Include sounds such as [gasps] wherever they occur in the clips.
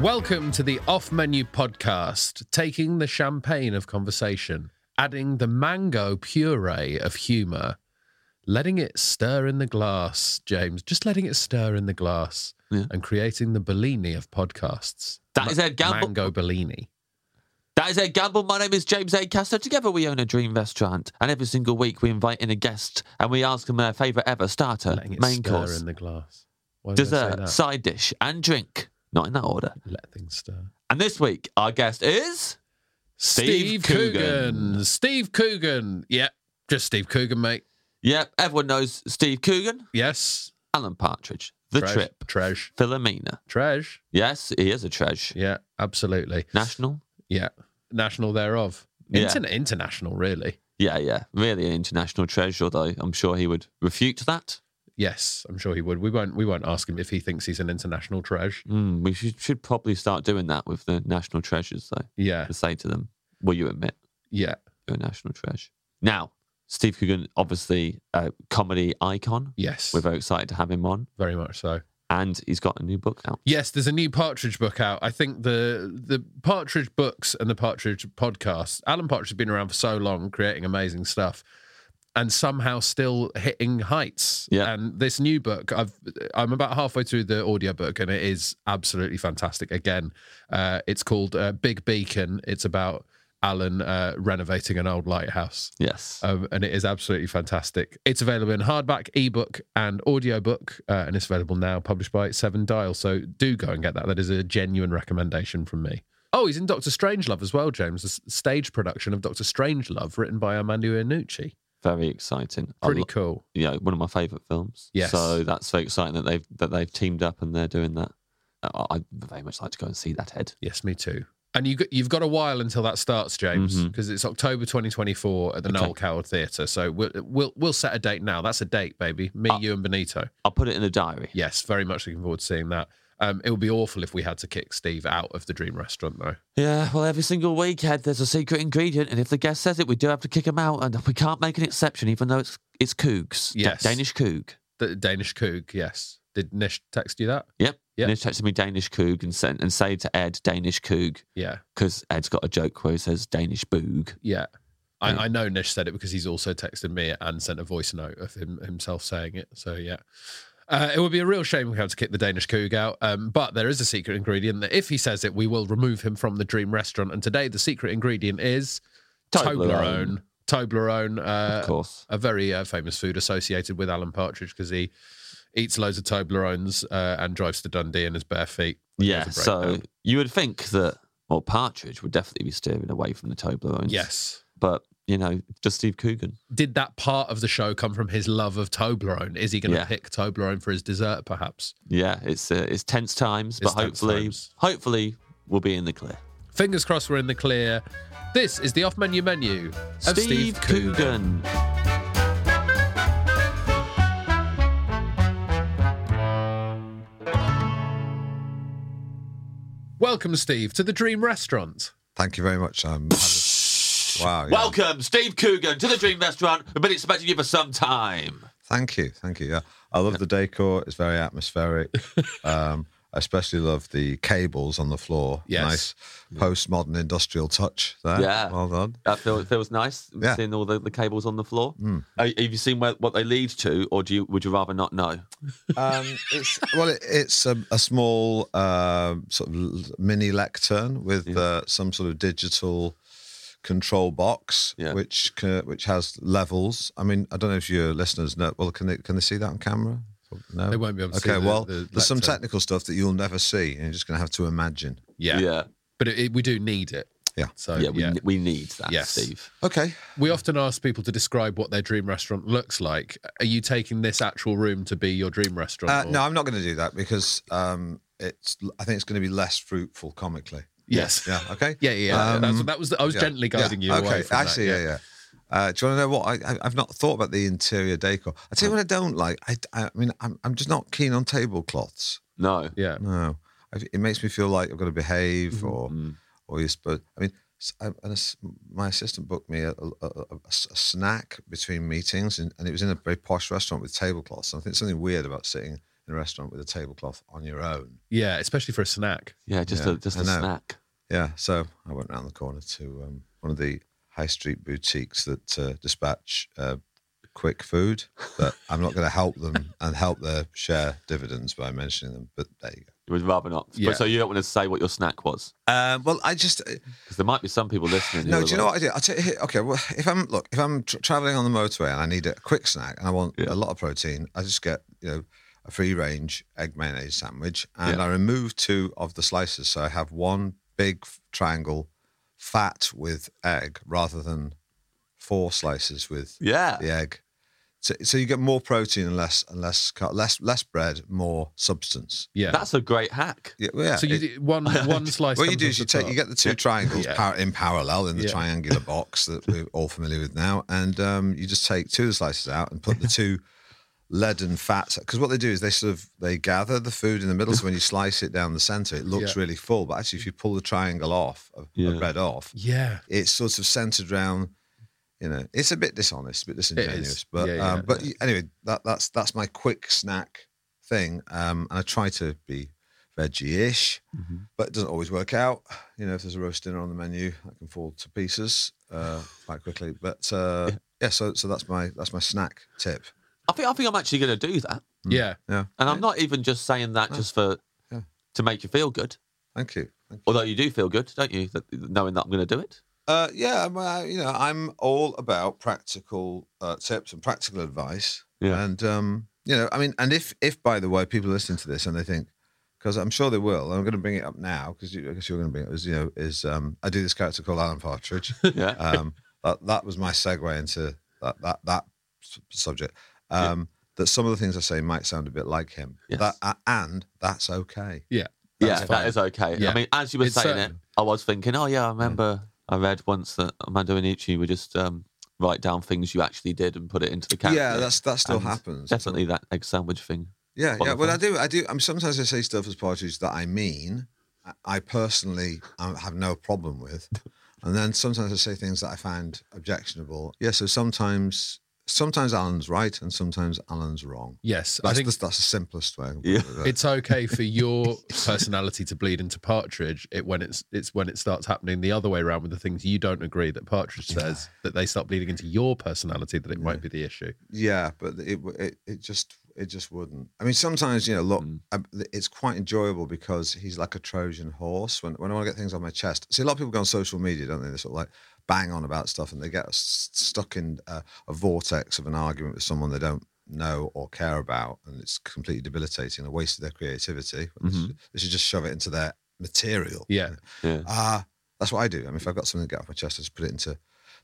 Welcome to the Off Menu Podcast, taking the champagne of conversation, adding the mango puree of humour, letting it stir in the glass, James, just letting it stir in the glass, Yeah. and creating the Bellini of podcasts. That is a Gamble. Mango Bellini. That is Ed Gamble. My name is James Acaster. Together we own a dream restaurant, and every single week we invite in a guest and we ask them their favourite ever starter, Letting it main stir course, in the glass. Why did I say dessert, that? side dish, and drink. Not in that order. Let things stir. And this week our guest is Steve, Steve Coogan. Coogan. Steve Coogan. Yep, just Steve Coogan, mate. Yep, everyone knows Steve Coogan, Yes. Alan Partridge, The Tresh. Trip, Tresh. Philomena. Tresh. Yes, he is a treasure. Yeah, absolutely. National. Yeah, national thereof. Yeah. Interna- international, really. Yeah, yeah, really an international treasure. though I'm sure he would refute that. Yes, I'm sure he would. We won't. We won't ask him if he thinks he's an international treasure. Mm, we should, should probably start doing that with the national treasures, though. Yeah, To say to them, "Will you admit yeah, you're a national treasure?" Now, Steve Coogan, obviously a comedy icon. yes. We're very excited to have him on, very much so. and he's got a new book out. Yes, there's a new Partridge book out. I think the the Partridge books and the Partridge podcast. Alan Partridge has been around for so long, creating amazing stuff, and somehow still hitting heights. Yeah. And this new book, I've I'm about halfway through the audiobook, and it is absolutely fantastic. Again, uh, it's called uh, Big Beacon. It's about Alan uh, renovating an old lighthouse. Yes. Um, and it is absolutely fantastic. It's available in hardback, ebook, and audiobook, uh, and it's available now, published by Seven Dial. So do go and get that. That is a genuine recommendation from me. Oh, he's in Doctor Strangelove as well, James. The stage production of Doctor Strangelove, written by Armando Iannucci. Very exciting. I Pretty lo- cool. Yeah, one of my favourite films. Yes. So that's very exciting that they've that they've teamed up and they're doing that. Uh, I'd very much like to go and see that. Ed. Yes, me too. And you, got- you've got a while until that starts, James, because it's October 2024 at the Okay. Noel Coward Theatre. So we'll, we'll we'll set a date now. That's a date, baby. Me, Ah. you, and Benito. I'll put it in the diary. Yes, very much looking forward to seeing that. Um, it would be awful if we had to kick Steve out of the Dream Restaurant, though. Yeah, well, every single week, Ed, there's a secret ingredient, and if the guest says it, we do have to kick him out, and we can't make an exception, even though it's it's Da- Yes. Danish Coug. The Danish Coog, yes. Did Nish text you that? Yep. Yep. He texted me Danish Coug and sent and say to Ed Danish Coug Yeah, because Ed's got a joke where he says Danish boog. yeah. I, Yeah. I know Nish said it because he's also texted me and sent a voice note of him himself saying it. So yeah. Uh, it would be a real shame if we had to kick the Danish Coog out. Um, but there is a secret ingredient that if he says it, we will remove him from the Dream Restaurant. And today the secret ingredient is Toblerone. Toblerone. Toblerone. Uh, Of course. a very uh, famous food associated with Alan Partridge because he eats loads of Toblerones uh, and drives to Dundee in his bare feet. Yeah. So you would think that, well, Partridge would definitely be steering away from the Toblerones. yes. But, you know, just Steve Coogan. Did that part of the show come from his love of Toblerone? Is he going to Yeah. pick Toblerone for his dessert, perhaps? Yeah, it's uh, it's tense times, It's but tense hopefully, times. hopefully we'll be in the clear. Fingers crossed we're in the clear. This is the off menu menu of Steve, Coogan. Coogan. Welcome, Steve, to the Dream Restaurant. Thank you very much. Um, [laughs] wow. yeah. Welcome, Steve Coogan, to the Dream Restaurant. We've been expecting you for some time. Thank you. Thank you. Yeah. I love the decor. It's very atmospheric. [laughs] um, I especially love the cables on the floor. Yes. Nice postmodern industrial touch there. Yeah. Well done. That feels, it feels nice Yeah. seeing all the, the cables on the floor. Mm. Have you seen where, what they lead to, or do you would you rather not know? [laughs] Um, it's well, it, it's a, a small uh, sort of mini lectern with uh, some sort of digital control box, Yeah. which ca- which has levels. I mean, I don't know if your listeners know. Well, can they can they see that on camera? No, They won't be able to see Okay, the- well, the there's some technical stuff that you'll never see, and you're just going to have to imagine. Yeah. yeah, But it, it- we do need it. Yeah. So yeah. We, yeah. we need that, Yes. Steve. Okay. We often ask people to describe what their dream restaurant looks like. Are you taking this actual room to be your dream restaurant? Uh, no, I'm not going to do that because um, it's. I think it's going to be less fruitful comically. Yes. Yeah. Okay. Yeah, yeah. yeah. Um, That's, that was. The, I was Yeah, gently guiding yeah, you away Okay, from actually, that. yeah, yeah. Uh, do you want to know what I, I? I've not thought about the interior decor. I tell you what I don't like. I, I mean, I'm, I'm just not keen on tablecloths. No. Yeah. No, I, it makes me feel like I've got to behave, Mm-hmm. or Mm. or you're supposed. I mean, s- I, and s- my assistant booked me a snack between meetings, and, and it was in a very posh restaurant with tablecloths. And I think there's something weird about sitting in a restaurant with a tablecloth on your own. Yeah, especially for a snack. Yeah, just Yeah, a just I a know. snack. Yeah, so I went round the corner to um, one of the high street boutiques that uh, dispatch uh, quick food. But [laughs] I'm not going to help them and help their share dividends by mentioning them. But there you go. You would rather not. Yeah. But so you don't want to say what your snack was, Um, well, I just because there might be some people listening. who no. Do you know like, what I did? I tell you, okay. Well, if I'm look, if I'm tra- traveling on the motorway and I need a quick snack and I want Yeah. a lot of protein, I just get you know a free range egg mayonnaise sandwich and Yeah. I remove two of the slices, so I have one big triangle fat with egg rather than four slices with Yeah. the egg. So, so you get more protein and less and less car- less less bread, more substance. Yeah. That's a great hack. Yeah, well, yeah. so you it- do one [laughs] one slice. what you do is you take top. you get the two triangles Yeah. par- in parallel in the Yeah. triangular box that we're all familiar with now, and um, you just take two of the slices out and put the [laughs] two leaden fats because what they do is they sort of they gather the food in the middle, so when you [laughs] slice it down the center, it looks Yeah. really full. But actually, if you pull the triangle off, of, Yeah. bread off, Yeah. it's sort of centered around. You know, it's a bit dishonest, a bit disingenuous, but Yeah, um, but anyway, that that's that's my quick snack thing, um, and I try to be veggie-ish, Mm-hmm. but it doesn't always work out. You know, if there's a roast dinner on the menu, i can fall to pieces uh, quite quickly. But uh, yeah. so so that's my that's my snack tip. I think I think I'm actually going to do that, Yeah. Yeah, and I'm not even just saying that just for Yeah. to make you feel good. thank you. Thank you. Although you do feel good, don't you? That, knowing that I'm going to do it. Uh, yeah, I'm, uh, you know, I'm all about practical uh, tips and practical advice. Yeah. And um, you know, I mean, and if if by the way people listen to this and they think, because I'm sure they will, and I'm going to bring it up now because I guess you're going to bring it. Is you know, is um, I do this character called Alan Partridge. [laughs] Yeah. um, that that was my segue into that that that s- subject. Um, That some of the things I say might sound a bit like him. Yes. That uh, and that's okay. Yeah. yeah, That's that fine. is okay. Yeah. I mean, as you were It's saying certain- it, I was thinking, oh yeah, I remember I read once that Armando Iannucci would just um, write down things you actually did and put it into the character. Yeah, that's that still And happens. Definitely that egg sandwich thing. Yeah, yeah. Well, I do. I do. I mean, sometimes I say stuff as partridge that I mean. I- I personally um, have no problem with, and then sometimes I say things that I find objectionable. Yeah. So sometimes, sometimes Alan's right, and sometimes Alan's wrong. Yes. I That's, think the, that's the simplest way. Yeah. it's okay for your personality to bleed into Partridge. It when it's it's when it starts happening the other way around with the things you don't agree that Partridge says that they start bleeding into your personality that it might be the issue. Yeah, but it it it just it just wouldn't. I mean, sometimes you know, look, Mm. um, it's quite enjoyable because he's like a Trojan horse. When when I want to get things on my chest, see a lot of people go on social media, don't they? They're sort of like bang on about stuff, and they get stuck in uh, a vortex of an argument with someone they don't know or care about, and it's completely debilitating, a waste of their creativity. They should- They should just shove it into their material. Yeah. Yeah. Ah, that's what I do. I mean, if I've got something to get off my chest, I just put it into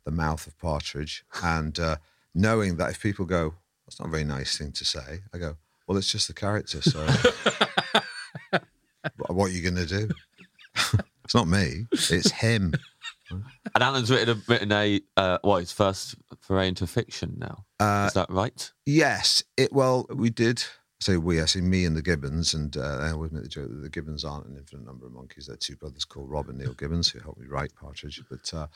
the mouth of Partridge. And uh, knowing that if people go, that's not a very nice thing to say, I go, well, it's just the character. So [laughs] what what are you going to do? [laughs] it's not me, it's him. And Alan's written a, written a uh, what his first foray into fiction now. Uh, is that right? Yes, it. Well, we did. Say we. I say me and the Gibbons, and uh, I always make the joke that the Gibbons aren't an infinite number of monkeys. They're two brothers called Rob and Neil Gibbons who helped me write Partridge. But uh,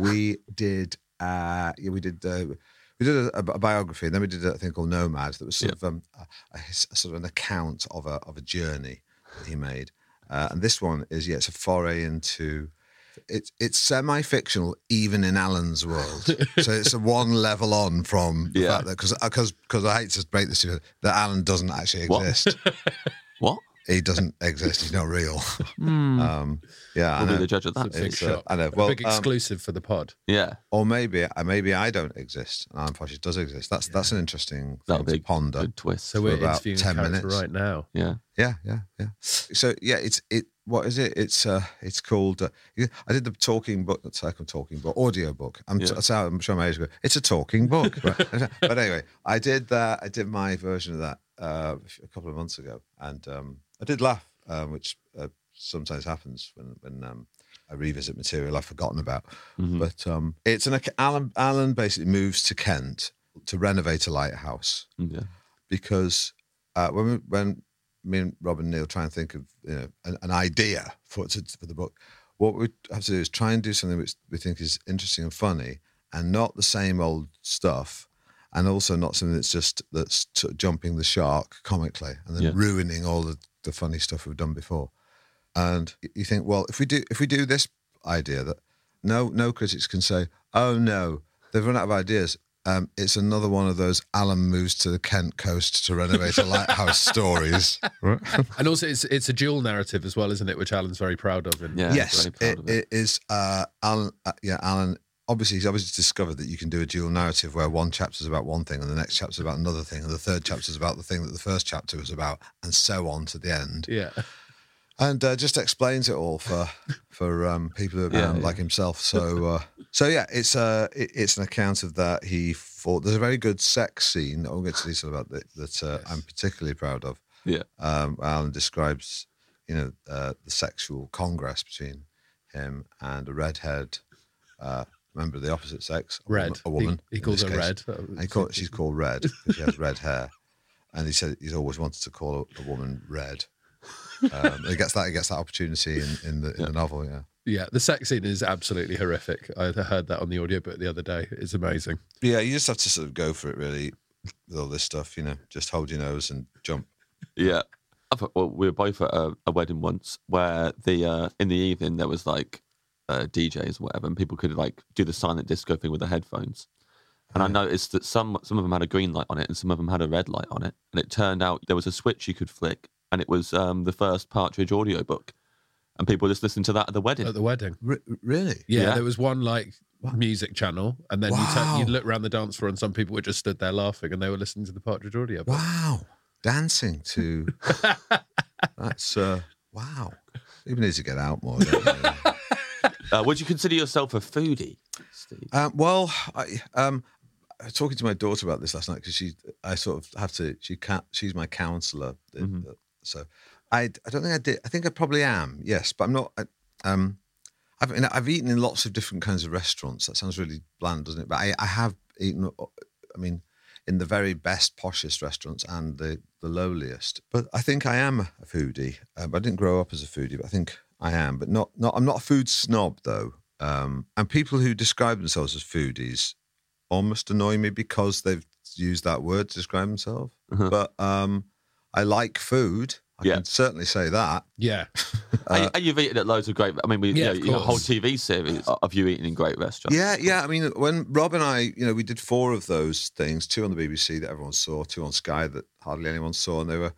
we did. Uh, yeah, we did. Uh, we did a, a biography, and then we did a thing called Nomad. That was sort of um, a, a, his- sort of an account of a of a journey. that he made, uh, and this one is yeah, it's a foray into. It's it's semi-fictional even in Alan's world, so it's a one level on from the Yeah. fact that because because because I hate to break this to you that Alan doesn't actually exist. [laughs] What? he doesn't exist. He's not real. [laughs] Hmm. um, yeah, I We'll be know. the judge of that. It's a big It's, uh. I know. A Well, big um, exclusive for the pod. Yeah. or maybe uh, maybe I don't exist and Alan Partridge does exist. That's that's an interesting That'll thing be to ponder. Good twist. So we're about interviewing 10 minutes. right now. yeah. Yeah, yeah, yeah. So yeah, it's it. What is it? It's uh, it's called. Uh, I did the talking book, the second talking book, audio book. I'm, Yeah. that's how I'm showing my age. ago. It's a talking book. [laughs] but anyway, I did that. I did my version of that uh, a couple of months ago, and um, I did laugh, um, which uh, sometimes happens when when um, I revisit material I've forgotten about. Mm-hmm. But um, it's an Alan. Alan basically moves to Kent to renovate a lighthouse Yeah. because uh, when we, when me and Rob and Neil try and think of you know an, an idea for to, for the book, what we have to do is try and do something which we think is interesting and funny, and not the same old stuff, and also not something that's just that's sort of jumping the shark comically and then Yeah. ruining all the, the funny stuff we've done before. And you think, well, if we do if we do this idea that no no critics can say, oh no, they've run out of ideas. Um, it's another one of those Alan moves to the Kent coast to renovate a lighthouse [laughs] stories. [laughs] And also, it's it's a dual narrative as well, isn't it? Which Alan's very proud of. And Yeah. yes, very proud it, of it. it is. Uh, Alan, uh, yeah, Alan. Obviously, he's obviously discovered that you can do a dual narrative where one chapter's about one thing and the next chapter's about another thing, and the third chapter's about the thing that the first chapter was about, and so on to the end. yeah, and uh, just explains it all for [laughs] for um, people who are Yeah, yeah. like himself. So uh, so yeah, it's uh, it, it's an account of that. He fought. There's a very good sex scene. that I'll get to detail about that. That uh, I'm particularly proud of. Yeah. Um, Alan describes, you know, uh, the sexual congress between him and a redhead uh, member of the opposite sex, a red. woman. A woman He, he calls her case. red. Call, she's called Red because she has red hair, and he said he's always wanted to call a, a woman Red. Um, he gets that he gets that opportunity in, in the in the novel. Yeah, Yeah, the sex scene is absolutely horrific. I heard that on the audiobook the other day. It's amazing. yeah. You just have to sort of go for it, really, with all this stuff. You know, just hold your nose and jump. Yeah. I thought, well, we were both at a, a wedding once where the uh, in the evening there was like uh, DJs or whatever, and people could like do the silent disco thing with the headphones. And I noticed that some some of them had a green light on it, and some of them had a red light on it. And it turned out there was a switch you could flick, and it was um, the first Partridge audiobook. And people just listened to that at the wedding. At the wedding. Re- really? Yeah, Yeah. there was one like music channel, and then you, Wow. turn, you look around the dance floor, and some people were just stood there laughing, and they were listening to the Partridge audio. book. Wow, dancing to. [laughs] that's uh, wow. Even need to get out more. Don't they? [laughs] Uh, would you consider yourself a foodie, Steve? Um, well, I, um, I was talking to my daughter about this last night because she, I sort of have to. She can't. She's my counsellor, the- Mhm. So I, I don't think I did. I think I probably am. Yes, but I'm not. I, um, I've, you know, I've eaten in lots of different kinds of restaurants. That sounds really bland, doesn't it? But I, I have eaten. uh, I mean, in the very best, poshest restaurants and the the lowliest. But I think I am a foodie. Um, I didn't grow up as a foodie, but I think I am. But not not. I'm not a food snob though. Um, and people who describe themselves as foodies almost annoy me because they've used that word to describe themselves. Uh-huh. But um, I like food. I Yeah. can certainly say that. Yeah, [laughs] and you- and you've eaten at loads of great. I mean, we, Yeah, you know, of you got whole. TV series of you eating in great restaurants. Yeah, yeah. I mean, when Rob and I, you know, we did four of those things: two on the BBC that everyone saw, two on Sky that hardly anyone saw, and they were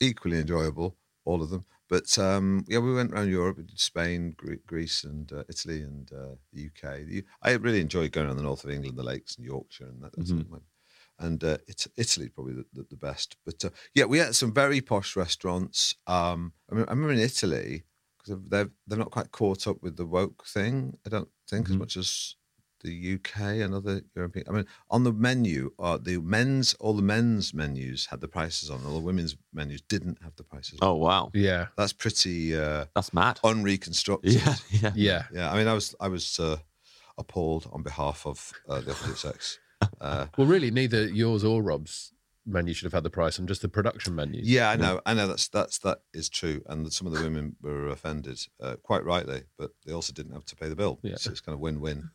equally enjoyable, all of them. But um, yeah, we went around Europe, we did Spain, Greece, and uh, Italy, and uh, the UK. The, I really enjoyed going around the north of England, the lakes, and Yorkshire, and that. That's my, and uh, it's Italy probably the, the, the best. But uh, yeah, we had some very posh restaurants. Um, I, mean, I remember in Italy because they've they're not quite caught up with the woke thing. I don't think as much as the UK and other European. I mean, on the menu, uh, the men's all the men's menus had the prices on. All the women's menus didn't have the prices. on. Oh wow, yeah, That's pretty uh, that's mad. unreconstructed. Yeah, yeah. yeah. yeah. I mean, I was I was uh, appalled on behalf of uh, the opposite sex. Uh, Well, really, neither yours or Rob's menu should have had the price on just the production menu. Yeah, I know. I know that's that's that is true, and that some of the women were offended, uh, quite rightly, but they also didn't have to pay the bill. Yeah. So it's kind of win-win,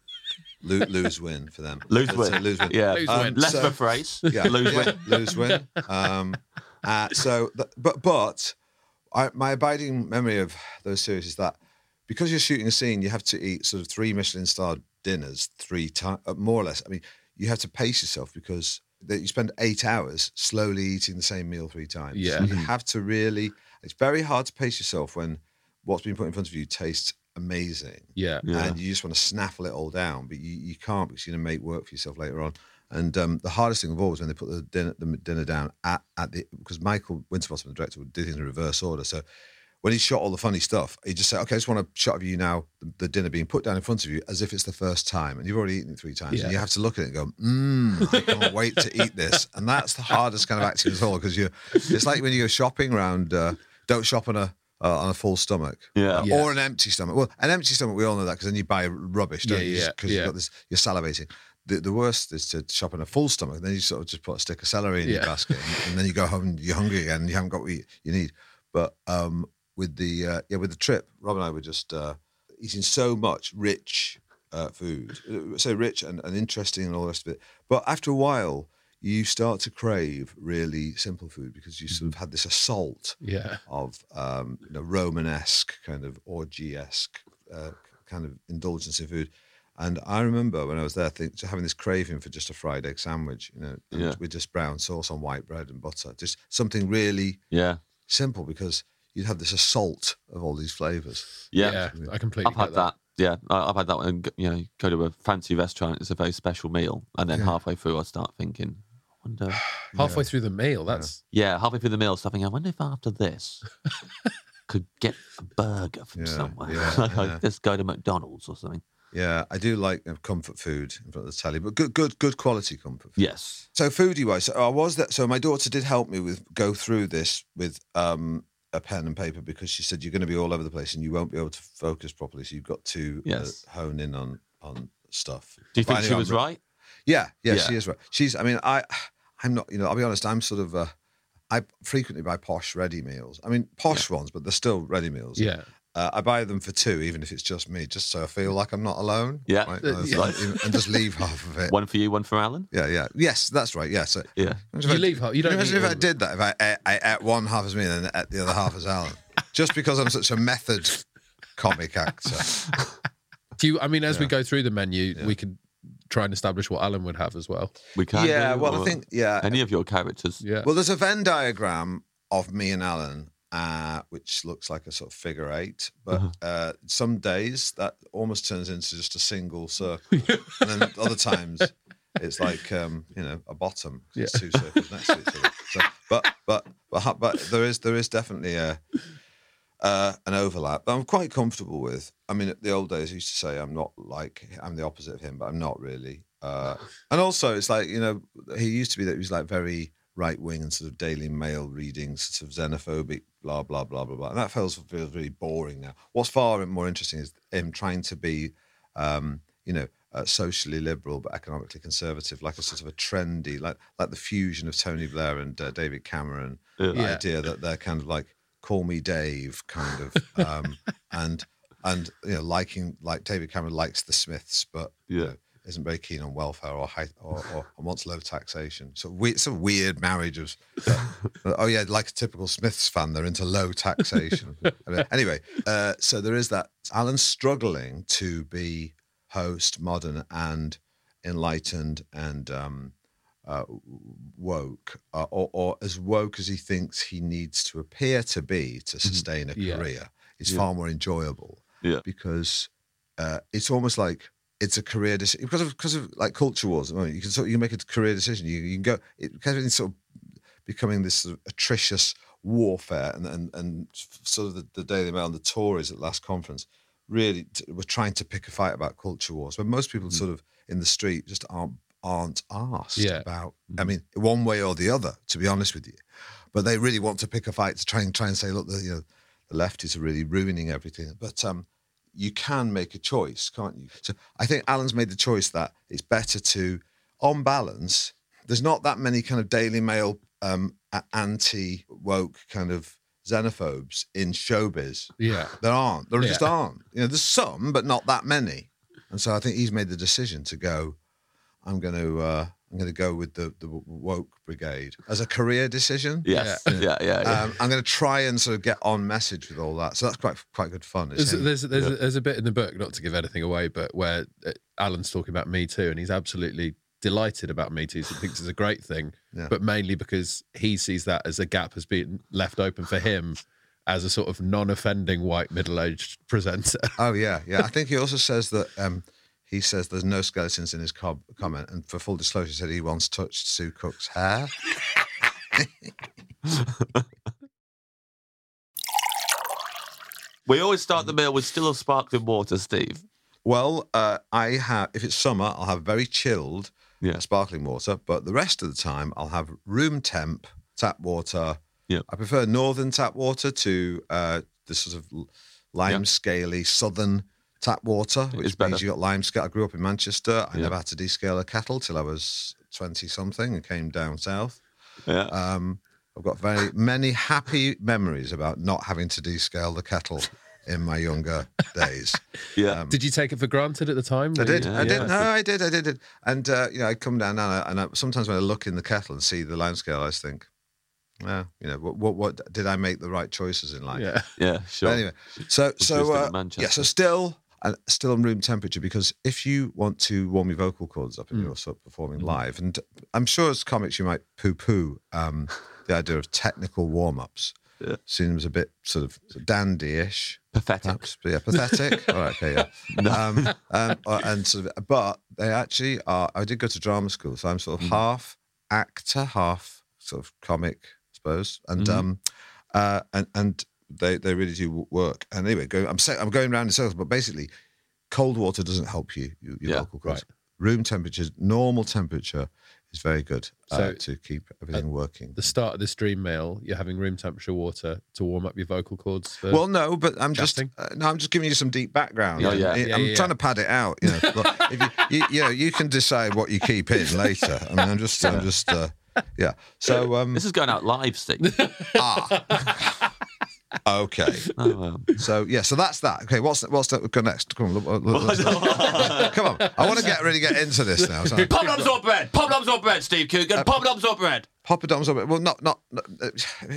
Lo- lose win for them. Lose Let's say win. lose win. Yeah, Lose Um, win. less of so- a phrase. [laughs] Yeah, lose yeah, win. lose win. Um, uh, so, th- but but I, my abiding memory of those series is that because you're shooting a scene, you have to eat sort of three Michelin starred dinners three times, more or less. I mean, you have to pace yourself because that you spend eight hours slowly eating the same meal three times. Yeah. you have to really. It's very hard to pace yourself when what's been put in front of you tastes amazing Yeah. Yeah. and you just want to snaffle it all down, but you, you can't because you're going to make work for yourself later on. And um, the hardest thing of all was when they put the dinner, the dinner down at, at the because Michael Winterbottom, the director, would do things in reverse order. So when he shot all the funny stuff, he just said, "Okay, I just want a shot of you now, the, the dinner being put down in front of you as if it's the first time, and you've already eaten it three times, Yeah. and you have to look at it and go, mmm, I can't [laughs] wait to eat this." And that's the hardest kind of acting as well because you, it's like when you go shopping around, uh, don't shop on a uh, on a full stomach, Yeah. uh, Yeah. or an empty stomach. Well, an empty stomach, we all know that because then you buy rubbish, don't Yeah, you? yeah, Because yeah. you've got this, you're salivating. The, the worst is to shop on a full stomach. And Then you sort of just put a stick of celery in your basket, and, and then you go home and you're hungry again, and you haven't got what you, you need. But um, with the uh, yeah, with the trip, Rob and I were just uh, eating so much rich uh, food, Uh, so rich and, and interesting and all the rest of it. But after a while, you start to crave really simple food because you sort of had this assault Yeah. of um, you know Romanesque kind of orgy-esque uh, kind of indulgence in food. And I remember when I was there, think, having this craving for just a fried egg sandwich, you know, Yeah. with just brown sauce on white bread and butter, just something really Yeah. simple because you'd have this assault of all these flavors. Yeah. I completely I've had get that. Yeah, I- I've had that one. You know, go to a fancy restaurant. It's a very special meal, and then halfway through, I start thinking, I wonder. [sighs] Halfway through the meal, that's Yeah, halfway through the meal, something. I wonder if after this, [laughs] could get a burger from Yeah, somewhere. yeah, [laughs] like, yeah. let's go to McDonald's or something. Yeah, I do like uh, comfort food in front of the telly, but good, good, good quality comfort. food. Yes. So foodie wise, so I was that. So my daughter did help me with go through this with um, a pen and paper because she said you're going to be all over the place and you won't be able to focus properly. So you've got to Yes. uh, hone in on on stuff. Do you But think she was right? Yeah, yeah, Yeah. she is right. She's. I mean, I, I'm not. You know, I'll be honest. I'm sort of. Uh, I frequently buy posh ready meals. I mean, posh ones, but they're still ready meals. yeah. Uh, I buy them for two, even if it's just me, just so I feel like I'm not alone. Yeah. right? Uh, And, yeah. like- and just leave half of it. One for you, one for Alan? Yeah, yeah, yes, that's right. Yeah, so Yeah. You if I- leave half- you don't Imagine if I did that. If I ate, I ate one half as me and then ate the other half as Alan, [laughs] just because I'm such a method comic actor. Do you, I mean, as we go through the menu, we could try and establish what Alan would have as well. We can. yeah, do, well, I think yeah. Any of your characters? Yeah. Well, there's a Venn diagram of me and Alan, uh, which looks like a sort of figure eight, but Uh-huh. uh, some days that almost turns into just a single circle, and then [laughs] other times it's like um, you know a bottom. 'cause It's two [laughs] circles next to each other. So, but but but but there is there is definitely a uh, an overlap. That I'm quite comfortable with. I mean, the old days, I used to say I'm not like I'm the opposite of him, but I'm not really. Uh, and also, it's like you know, he used to be that he was like very right wing and sort of Daily Mail readings, sort of xenophobic, blah blah blah blah blah. And that feels feels really boring now. What's far more interesting is him trying to be, um, you know. Uh, socially liberal but economically conservative, like a sort of a trendy, like like the fusion of Tony Blair and uh, David Cameron. The idea that they're kind of like call me Dave, kind of, um, [laughs] and and you know liking like David Cameron likes the Smiths, but you Yeah. know, isn't very keen on welfare or high or, or, wants low taxation. So we, it's a weird marriage of [laughs] oh yeah, like a typical Smiths fan, they're into low taxation. [laughs] Anyway, uh, so there is that. Alan's struggling to be host, modern, and enlightened, and um, uh, woke, uh, or, or as woke as he thinks he needs to appear to be to sustain a Yeah. career. It's far more enjoyable Yeah. because uh, it's almost like it's a career decision because of because of like culture wars. I mean, you can sort of, you can make a career decision. You you can go it because everything's sort of becoming this sort of atrocious warfare, and and, and sort of the, the Daily Mail and the Tories at last conference really t- were trying to pick a fight about culture wars, but most people sort of in the street just aren't aren't asked Yeah. about. I mean, one way or the other, to be honest with you, but they really want to pick a fight to try and try and say, look, the you know the lefties are really ruining everything, but um you can make a choice, can't you? So I think Alan's made the choice that it's better to, on balance, there's not that many kind of Daily Mail um, anti woke kind of xenophobes in showbiz. Yeah. There aren't. There just aren't. You know, there's some, but not that many. And so I think he's made the decision to go. I'm going to. Uh, I'm going to go with the the woke brigade as a career decision. Yes. Yeah. Yeah. yeah, Um, I'm going to try and sort of get on message with all that. So that's quite quite good fun. It's There's, him- there's, there's, there's a bit in the book, not to give anything away, but where uh, Alan's talking about Me Too, and he's absolutely delighted about Me Too. So he thinks it's a great thing, Yeah. but mainly because he sees that as a gap has been left open for him as a sort of non-offending white middle-aged presenter. Oh yeah, yeah. I think he also says that um, he says there's no skeletons in his com- comment, and for full disclosure, he said he once touched Sue Cook's hair. We always start the meal with still of sparkling water, Steve. Well, uh, I have if it's summer, I'll have very chilled Yeah. sparkling water, but the rest of the time I'll have room temp tap water. Yeah. I prefer northern tap water to uh, the sort of lime Yeah. scaly southern tap water, It which is better. means you got lime scale. I grew up in Manchester. I Yeah. never had to descale a kettle till I was twenty something and came down south. Yeah. Um, I've got very many happy memories about not having to descale the kettle in my younger [laughs] days. yeah. um, Did you take it for granted at the time? I did. Yeah, I did. yeah. No, I did. I did. it. And uh, you know, I come down now, and, I, and I, sometimes when I look in the kettle and see the lime scale, I just think, yeah, you know, what, what, what did I make the right choices in life? Yeah. yeah. But Sure. anyway, so so uh, yeah, so still. And still on room temperature because if you want to warm your vocal cords up and Mm. you're sort of performing live, and I'm sure as comics you might poo-poo um, [laughs] the idea of technical warm-ups. Yeah. Seems a bit sort of dandy-ish, Pathetic. perhaps. Yeah, pathetic. [laughs] All right, okay, yeah. Um, [laughs] um, uh, and sort of, but they actually are. I did go to drama school, so I'm sort of half actor, half sort of comic, I suppose. And Mhm. um, uh, and and they they really do work. And anyway, go, I'm sa- I'm going around in circles, but basically, cold water doesn't help you. you your Yeah, vocal cords. Room temperature, normal temperature, is very good uh, to keep everything working. The start of this dream meal, you're having room temperature water to warm up your vocal cords. For, Well, no, but I'm just uh, no, I'm just giving you some deep background. Yeah, yeah. I- Yeah, I'm yeah, trying yeah. to pad it out. You know, [laughs] But if you, you, you know, you can decide what you keep in [laughs] later. I mean, I'm just, I'm just, uh, yeah. So, [laughs] um, This is going out live, Steve. ah, okay. [laughs] oh, um, So yeah, so that's that. Okay, what's what's that? Go next. Come on, look, look, look, look. [laughs] come on. I want to get really get into this now. So, Poppadoms or bread? Poppadoms or bread, Steve Coogan? Poppadoms or bread? poppadoms. are- Well, not not not-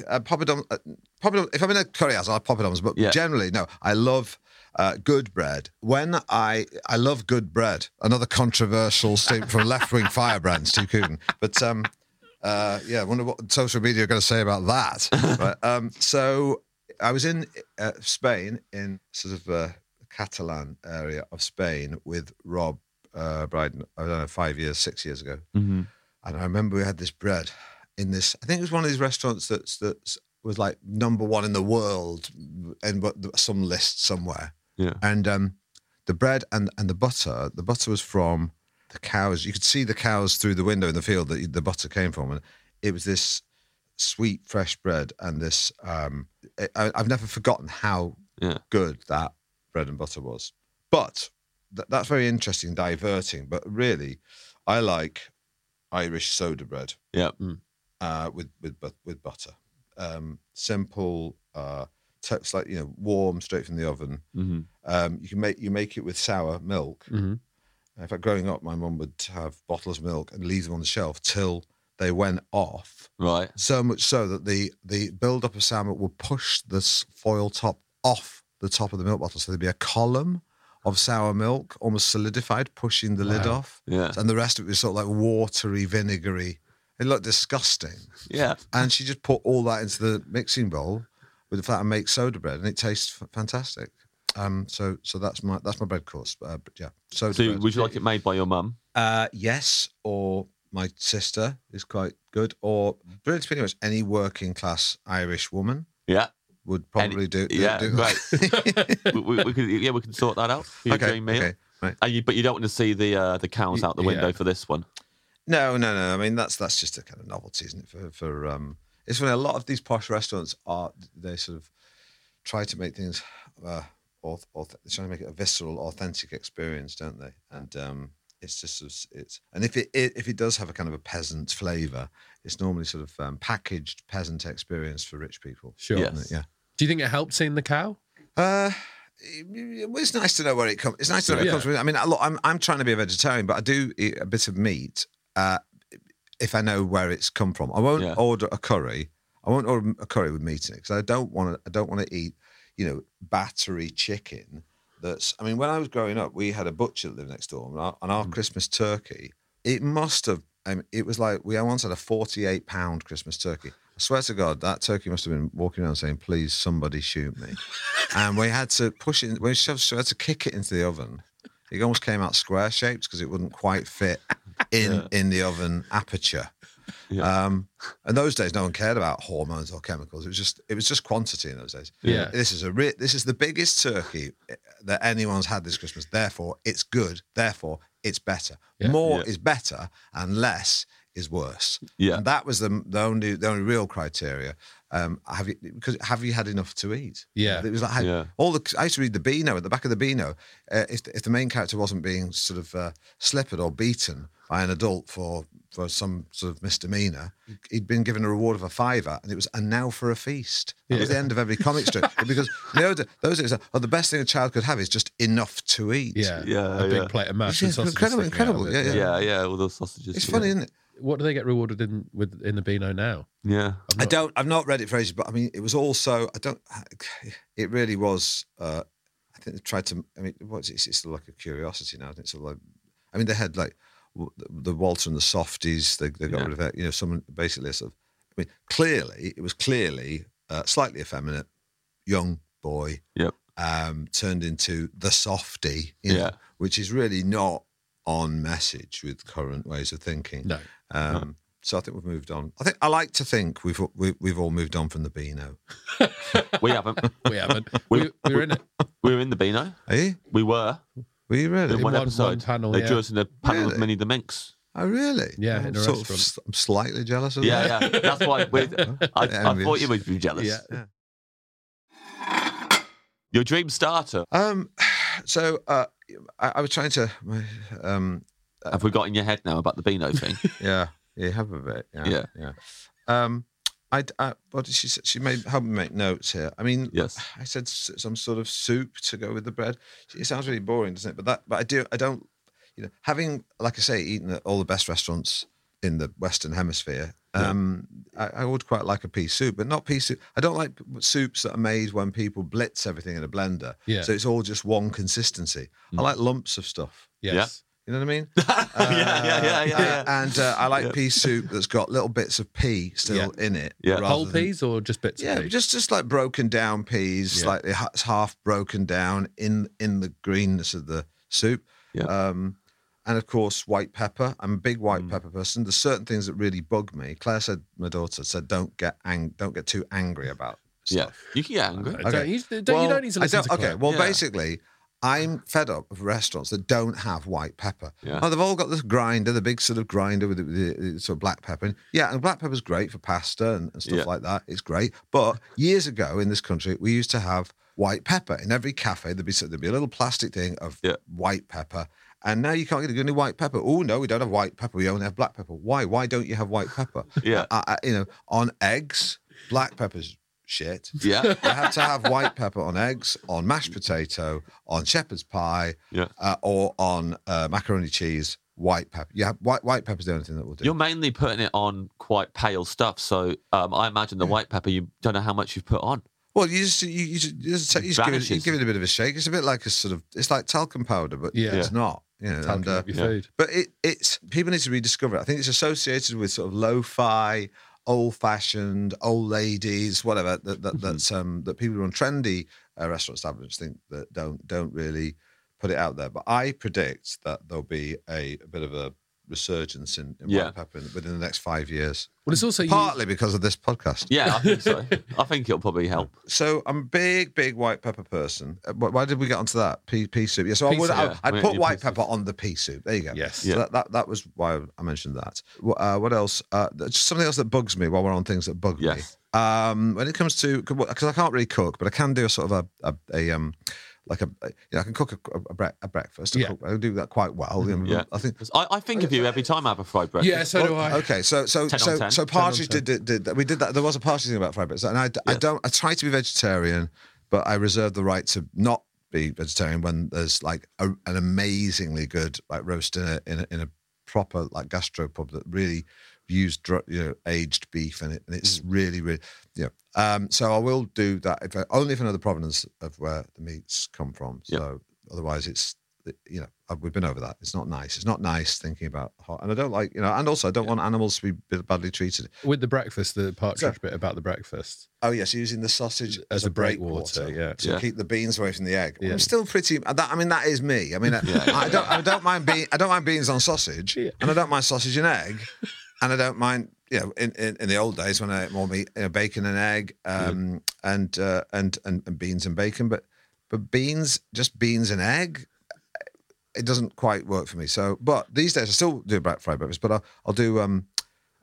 uh, poppadom. Uh, poppadom. If I'm in a curry house, I like poppadoms. But Yeah. generally, no. I love uh, good bread. When I I love good bread. Another controversial statement from left wing firebrand Steve Coogan. But um, uh, yeah, I wonder what social media are going to say about that. right, um, so I was in uh, Spain in sort of uh, Catalan area of Spain with Rob uh, Brydon. I don't know, five years, six years ago. Mm-hmm. And I remember we had this bread in this. I think it was one of these restaurants that's that was like number one in the world, in some list somewhere. Yeah. And um, the bread and and the butter. The butter was from the cows. You could see the cows through the window in the field that the butter came from, and it was this sweet, fresh bread. And this, um, I, I've never forgotten how Yeah. good that bread and butter was. But th- that's very interesting, diverting. But really, I like Irish soda bread Yeah. uh, with with but- with butter. Um, simple, uh, it's like you know, warm, straight from the oven. Mm-hmm. Um, you can make you make it with sour milk. Mhm. In fact, growing up, my mum would have bottles of milk and leave them on the shelf till they went off. Right. So much so that the the build up of sour milk would push this foil top off the top of the milk bottle, so there'd be a column of sour milk, almost solidified, pushing the lid off, Yeah. and the rest of it was sort of like watery, vinegary. It looked disgusting. Yeah. And she just put all that into the mixing bowl with the fact and make soda bread, and it tastes f- fantastic. Um, so so that's my that's my bread course. Uh, but yeah, soda So, bread. would you like it made by your mum? Uh, yes, or my sister is quite good, or pretty pretty much any working class Irish woman Yeah. would probably do, do. yeah, do. great. [laughs] we, we, we could, yeah, we can sort that out. Okay, okay, right. You, but you don't want to see the uh, the cows out the window yeah. for this one. No, no, no. I mean, that's that's just a kind of novelty, isn't it? For for um, it's when a lot of these posh restaurants are they sort of try to make things uh, auth- auth- they're trying to make it a visceral, authentic experience, don't they? And um, it's just sort it's and if it, it if it does have a kind of a peasant flavour, it's normally sort of um, packaged peasant experience for rich people. Sure. Yes. it? Yeah. Do you think it helped seeing the cow? Uh, it- it's nice to know where it comes. It's nice to know where Yeah. it comes from. I mean, look, I'm I'm trying to be a vegetarian, but I do eat a bit of meat. Uh, if I know where it's come from. I won't Yeah. order a curry. I won't order a curry with meat in it because I don't want to. I don't want to eat, you know, battery chicken. That's. I mean, when I was growing up, we had a butcher that lived next door, and our, and Mm. Christmas turkey, it must have. I mean, it was like we once had a forty-eight pound Christmas turkey. I swear to God, that turkey must have been walking around saying, "Please, somebody shoot me," and we had to push it. We had to kick it into the oven. It almost came out square shaped because it wouldn't quite fit [laughs] in in the oven aperture. Yeah. Um, and those days, no one cared about hormones or chemicals. It was just it was just quantity in those days. Yeah. This is a re- this is the biggest turkey that anyone's had this Christmas. Therefore, it's good. Therefore, it's better. Yeah. More Yeah. is better, and less is worse. Yeah. And that was the the only the only real criteria. Um, have you because have you had enough to eat? Yeah. It was like had- Yeah. all the. I used to read the Beano at the back of the Beano. Uh, if the, if the main character wasn't being sort of uh, slippered or beaten by an adult for for some sort of misdemeanor, he'd been given a reward of a fiver, and it was and now for a feast. That was the end of every comic strip [laughs] because you know those days. Oh, the best thing a child could have is just enough to eat. Yeah, Yeah, a big plate of mash Yeah, and sausages. incredible, sticking out of incredible, it, yeah, yeah, yeah, all those sausages. It's yeah. funny, isn't it? What do they get rewarded in with in the Beano now? Yeah. I've I don't. I've not read it for ages, but I mean, it was also. I don't. It really was. Uh, I think they tried to. I mean, what's it? It's sort of like a curiosity now. Isn't it? Sort of like. I mean, they had like w- the Walter and the Softies. They they got Yeah. rid of it. You know, someone basically sort of. I mean, clearly, it was clearly uh, slightly effeminate young boy Yep. um, turned into the softie. You know, Yeah. which is really not on message with current ways of thinking. No. Um, So I think we've moved on. I think I like to think we've we, we've all moved on from the Beano. [laughs] We haven't. [laughs] We haven't. we, we were in it. we were in the Beano. Are you? We were Were you really? in In one, one- episode. one panel, they yeah. drew us in a panel Really? of Minnie the Minx. Oh, really? Yeah, I'm in a sort of restaurant. s- I'm slightly jealous of Yeah, that. yeah. That's why we, [laughs] I, I thought you would be jealous. Yeah. Your dream starter. Um, [sighs] so uh, I, I was trying to, [sighs] um, Have we got in your head now about the Beano thing? [laughs] yeah, yeah, have a bit, yeah, Yeah. yeah. Um, I, I what did she say? She made help me make notes here. I mean, Yes. I said some sort of soup to go with the bread. It sounds really boring, doesn't it? But that, but I do, I don't, you know, having like I say, eaten at all the best restaurants in the Western Hemisphere. Um, I, I would quite like a pea soup, but not pea soup. I don't like soups that are made when people blitz everything in a blender. Yeah. So it's all just one consistency. I like lumps of stuff. Yes. You know what I mean? yeah, [laughs] yeah, yeah, yeah, Uh, yeah. and uh, I like pea soup that's got little bits of pea still in it. Yeah. Whole than- peas or just bits Yeah, of pea? just just like broken down peas, Yeah. slightly ha- half broken down in in the greenness of the soup. Yeah. Um, and of course, white pepper. I'm a big white Mm. pepper person. There's certain things that really bug me. Claire said, my daughter said, don't get ang- don't get too angry about Stuff. Yeah. stuff. You can get angry. Okay. Don't, you, don't, you don't need to I listen to Okay, well, Yeah. basically, I'm fed up of restaurants that don't have white pepper. Yeah. Oh, they've all got this grinder, the big sort of grinder with the, with the sort of black pepper. in. Yeah, and black pepper's great for pasta and, and stuff Yeah. like that. It's great. But years ago in this country, we used to have white pepper in every cafe. There'd be there'd be a little plastic thing of Yeah. white pepper. And now you can't get any white pepper. Oh no, we don't have white pepper. We only have black pepper. Why? Why don't you have white pepper? [laughs] Yeah. I, I, you know, on eggs, black pepper's shit. Yeah. [laughs] You have to have white pepper on eggs, on mashed potato, on shepherd's pie, Yeah. uh, or on uh, macaroni cheese. White pepper. You have white white pepper's the only thing that will do. You're mainly putting it on quite pale stuff. So um, I imagine the white pepper, you don't know how much you've put on. well, you just you, you just, you just, you just give, it, you give it a bit of a shake. It's a bit like a sort of it's like talcum powder, but Yeah. it's not. You know, and, uh, your yeah. food. but it, it's people need to rediscover it. I think it's associated with sort of lo-fi, old-fashioned, old ladies, whatever that, that that's um, that people who run trendy uh, restaurant establishments think that don't don't really put it out there. But I predict that there'll be a, a bit of a resurgence in, in Yeah. white pepper within the next five years, Well, it's also you- partly because of this podcast. Yeah, I think so. [laughs] I think it'll probably help. So I'm a big, big white pepper person. Uh, Why did we get onto that? Pea, pea soup. Yeah, so I would. soup, I, yeah. I'd put white pea soup. pepper on the pea soup. There you go. Yes. So Yeah. that, that that was why I mentioned that. Uh, what else? Uh, just something else that bugs me while we're on things that bug Yes. me. Um, when it comes to because I can't really cook, but I can do a sort of a, a, a um like a, a- you know, I can cook a, a, bre- a breakfast. I Yeah. cook- I do that quite well. you know, mm-hmm. Yeah. I think. I, I think of you every time I have a fried breakfast. Yeah, so do I. Okay, so so so 10. so 10 Partridge did, did did that. We did that. There was a Partridge thing about fried bread, and I, I don't. I try to be vegetarian, but I reserve the right to not be vegetarian when there's like a, an amazingly good like roast in a in a, in a proper like gastro pub that really used dr- you know aged beef in it, and it's really really yeah. Um, so I will do that if I, only if I know the provenance of where the meats come from. Yeah. So otherwise, it's you know we've been over that. It's not nice. It's not nice thinking about hot, and I don't like you know, and also I don't want animals to be badly treated. With the breakfast, the partridge So- bit about the breakfast. Oh yes, using the sausage As a breakwater, yeah. to Yeah. keep the beans away from the egg. Yeah. I'm still pretty. That, I mean, that is me. I mean, [laughs] I don't. I don't mind bean. I don't mind beans on sausage, Yeah. and I don't mind sausage and egg, [laughs] and I don't mind. You know, in, in, in the old days when I ate more meat, you know, bacon and egg, um, and, uh, and and and beans and bacon, but but beans, just beans and egg, it doesn't quite work for me. So, but these days I still do black fried breakfast, but I'll, I'll do um,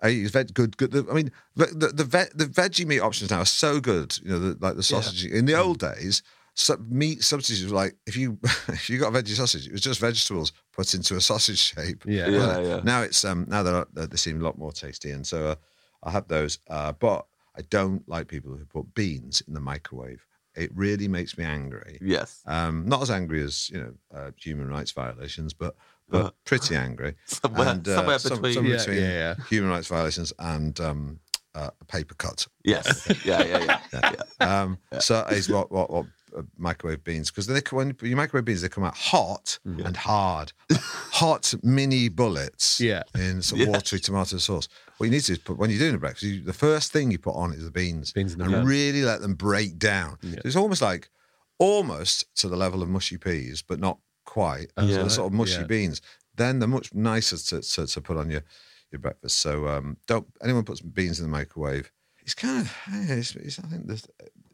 I use veg, good, good. I mean, the the the, ve- the veggie meat options now are so good. You know, the, like the sausage. In the old days, so, meat substitutes were like if you [laughs] if you got a veggie sausage, it was just vegetables put into a sausage shape. Yeah. Yeah, wasn't yeah. Now it's um now they're, they they seem a lot more tasty, and so uh, I have those. Uh, but I don't like people who put beans in the microwave. It really makes me angry. Yes. Um, not as angry as you know uh, human rights violations, but but pretty angry. [laughs] Somewhere- And, uh, somewhere some- between- somewhere Yeah, between yeah, yeah. human rights violations and um, uh, a paper cut. Yes. [laughs] Yeah, yeah, yeah. yeah. Um, So is what what what uh, microwave beans because they come, when you microwave beans they come out hot and hard, [laughs] hot mini bullets. Yeah. in some watery tomato sauce. What you need to do is put when you're doing a breakfast, you, the first thing you put on is the beans. Beans and really let them break down. So it's almost like almost to the level of mushy peas, but not quite. So sort of mushy Yeah. beans. Then they're much nicer to, to, to put on your your breakfast. So um, don't anyone puts beans in the microwave. It's kind of it's, it's, I think there's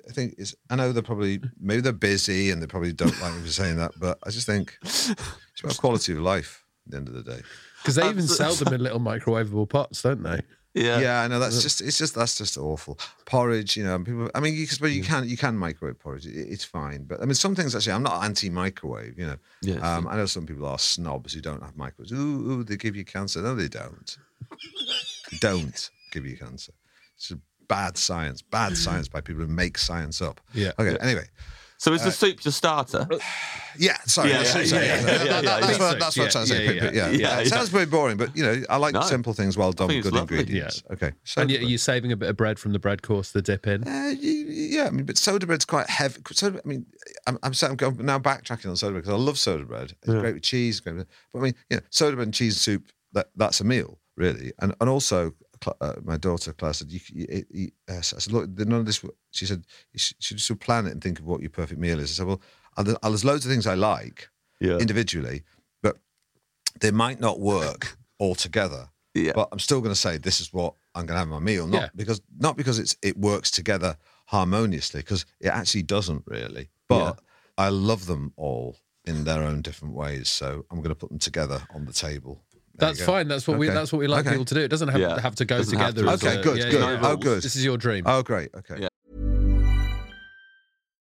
I think it's I know they're probably maybe they're busy and they probably don't like me for saying that, but I just think it's about quality of life at the end of the day. Because they even sell them in little microwavable pots, don't they? Yeah. Yeah, I know that's just it's just that's just awful porridge. You know, people. I mean, you, but you can you can microwave porridge. It, it's fine, but I mean, some things actually I'm not anti-microwave. You know, Yeah, um, I know some people are snobs who don't have microwaves. Ooh, ooh, they give you cancer. No, they don't. Don't give you cancer. It's just bad science. Bad science by people who make science up. Yeah. Okay. Anyway. So is the soup your starter? [sighs] Yeah, sorry. Yeah, that's yeah, what I'm saying. yeah, yeah, That's what that's what I'm trying to say. Yeah, Yeah, yeah, yeah. yeah. It sounds very boring, but you know, I like No. simple things, well done, think good lovely. ingredients. Okay. So and you, you're saving a bit of bread from the bread course to dip in. Uh, yeah, I mean, but soda bread's quite heavy. Soda, I mean, I'm, I'm, I'm going, now backtracking on soda bread because I love soda bread. It's great with cheese. Great with, but I mean, you know, soda bread and cheese and soup. That that's a meal, really. And and also, Cla- uh, my daughter Claire said, you, you, you, uh, I said, look, none of this. She said, should, you should plan it and think of what your perfect meal is. I said, well, uh, uh, there's loads of things I like Yeah. individually, but they might not work [laughs] all together. Yeah. But I'm still going to say this is what I'm going to have my meal, not Yeah. because not because it's it works together harmoniously, because it actually doesn't really. But I love them all in their own different ways, so I'm going to put them together on the table. There you That's fine. That's what we. That's what we like Okay. people to do. It doesn't have, Yeah. have to go Doesn't have together. to. Okay, good, yeah, good. yeah. Oh, good. This is your dream. Oh, great. Okay.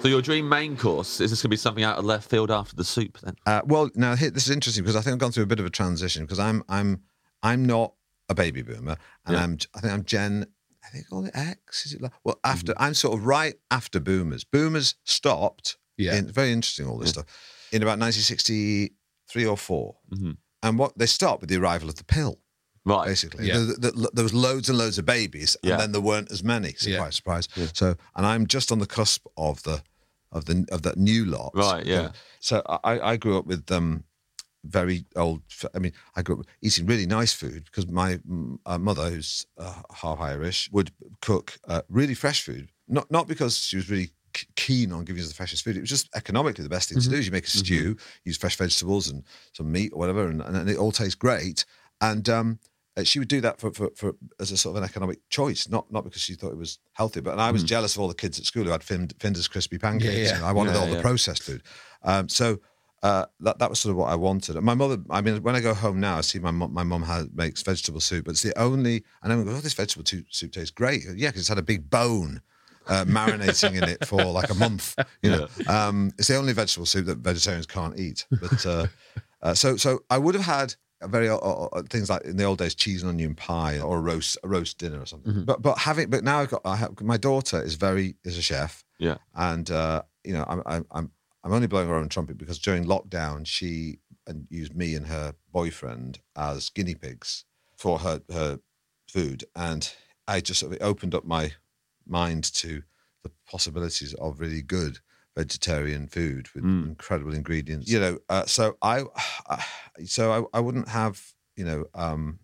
So your dream main course is this going to be something out of left field after the soup then? Uh, well, now here, this is interesting because I think I've gone through a bit of a transition because I'm I'm I'm not a baby boomer, and Yeah. I'm I think I'm Gen. I think all the X is it like well after Mm-hmm. I'm sort of right after boomers. Boomers stopped. Yeah. In, very interesting all this stuff in about 1963 or 4 Mhm. and what they stopped with the arrival of the pill. Right. Basically, Yeah. There- there- there was loads and loads of babies, and Yeah. then there weren't as many. Surprise, Yeah. surprise. So, and I'm just on the cusp of the of the of that new lot. Right, yeah. So I, I grew up with um, very old. I mean, I grew up eating really nice food because my uh, mother, who's uh, half Irish, would cook uh, really fresh food. Not not because she was really keen on giving us the freshest food. It was just economically the best thing to do. Is you make a stew, use fresh vegetables and some meat or whatever, and, and it all tastes great. And um, uh, she would do that for, for, for as a sort of an economic choice, not not because she thought it was healthy. But and I was jealous of all the kids at school who had Find, Findus crispy pancakes. yeah. and I wanted Yeah, all yeah. the processed food. Um, so uh, that that was sort of what I wanted. And my mother, I mean, when I go home now, I see my mum, my mum has, makes vegetable soup, but it's the only. And I'm going, oh, this vegetable soup, soup tastes great. Yeah, because it's had a big bone. Uh, marinating in it for like a month, you know. Um, it's the only vegetable soup that vegetarians can't eat. But uh, uh, so, so I would have had very things like in the old days, cheese and onion pie or a roast, a roast dinner or something. But but having, but now I've got, I have, my daughter is very is a chef, Yeah. and uh, you know I'm I'm I'm I'm only blowing her own trumpet because during lockdown she and used me and her boyfriend as guinea pigs for her her food, and I just sort of it opened up my mind to the possibilities of really good vegetarian food with incredible ingredients. You know, uh, so I, [sighs] so I, I wouldn't have you know. Um,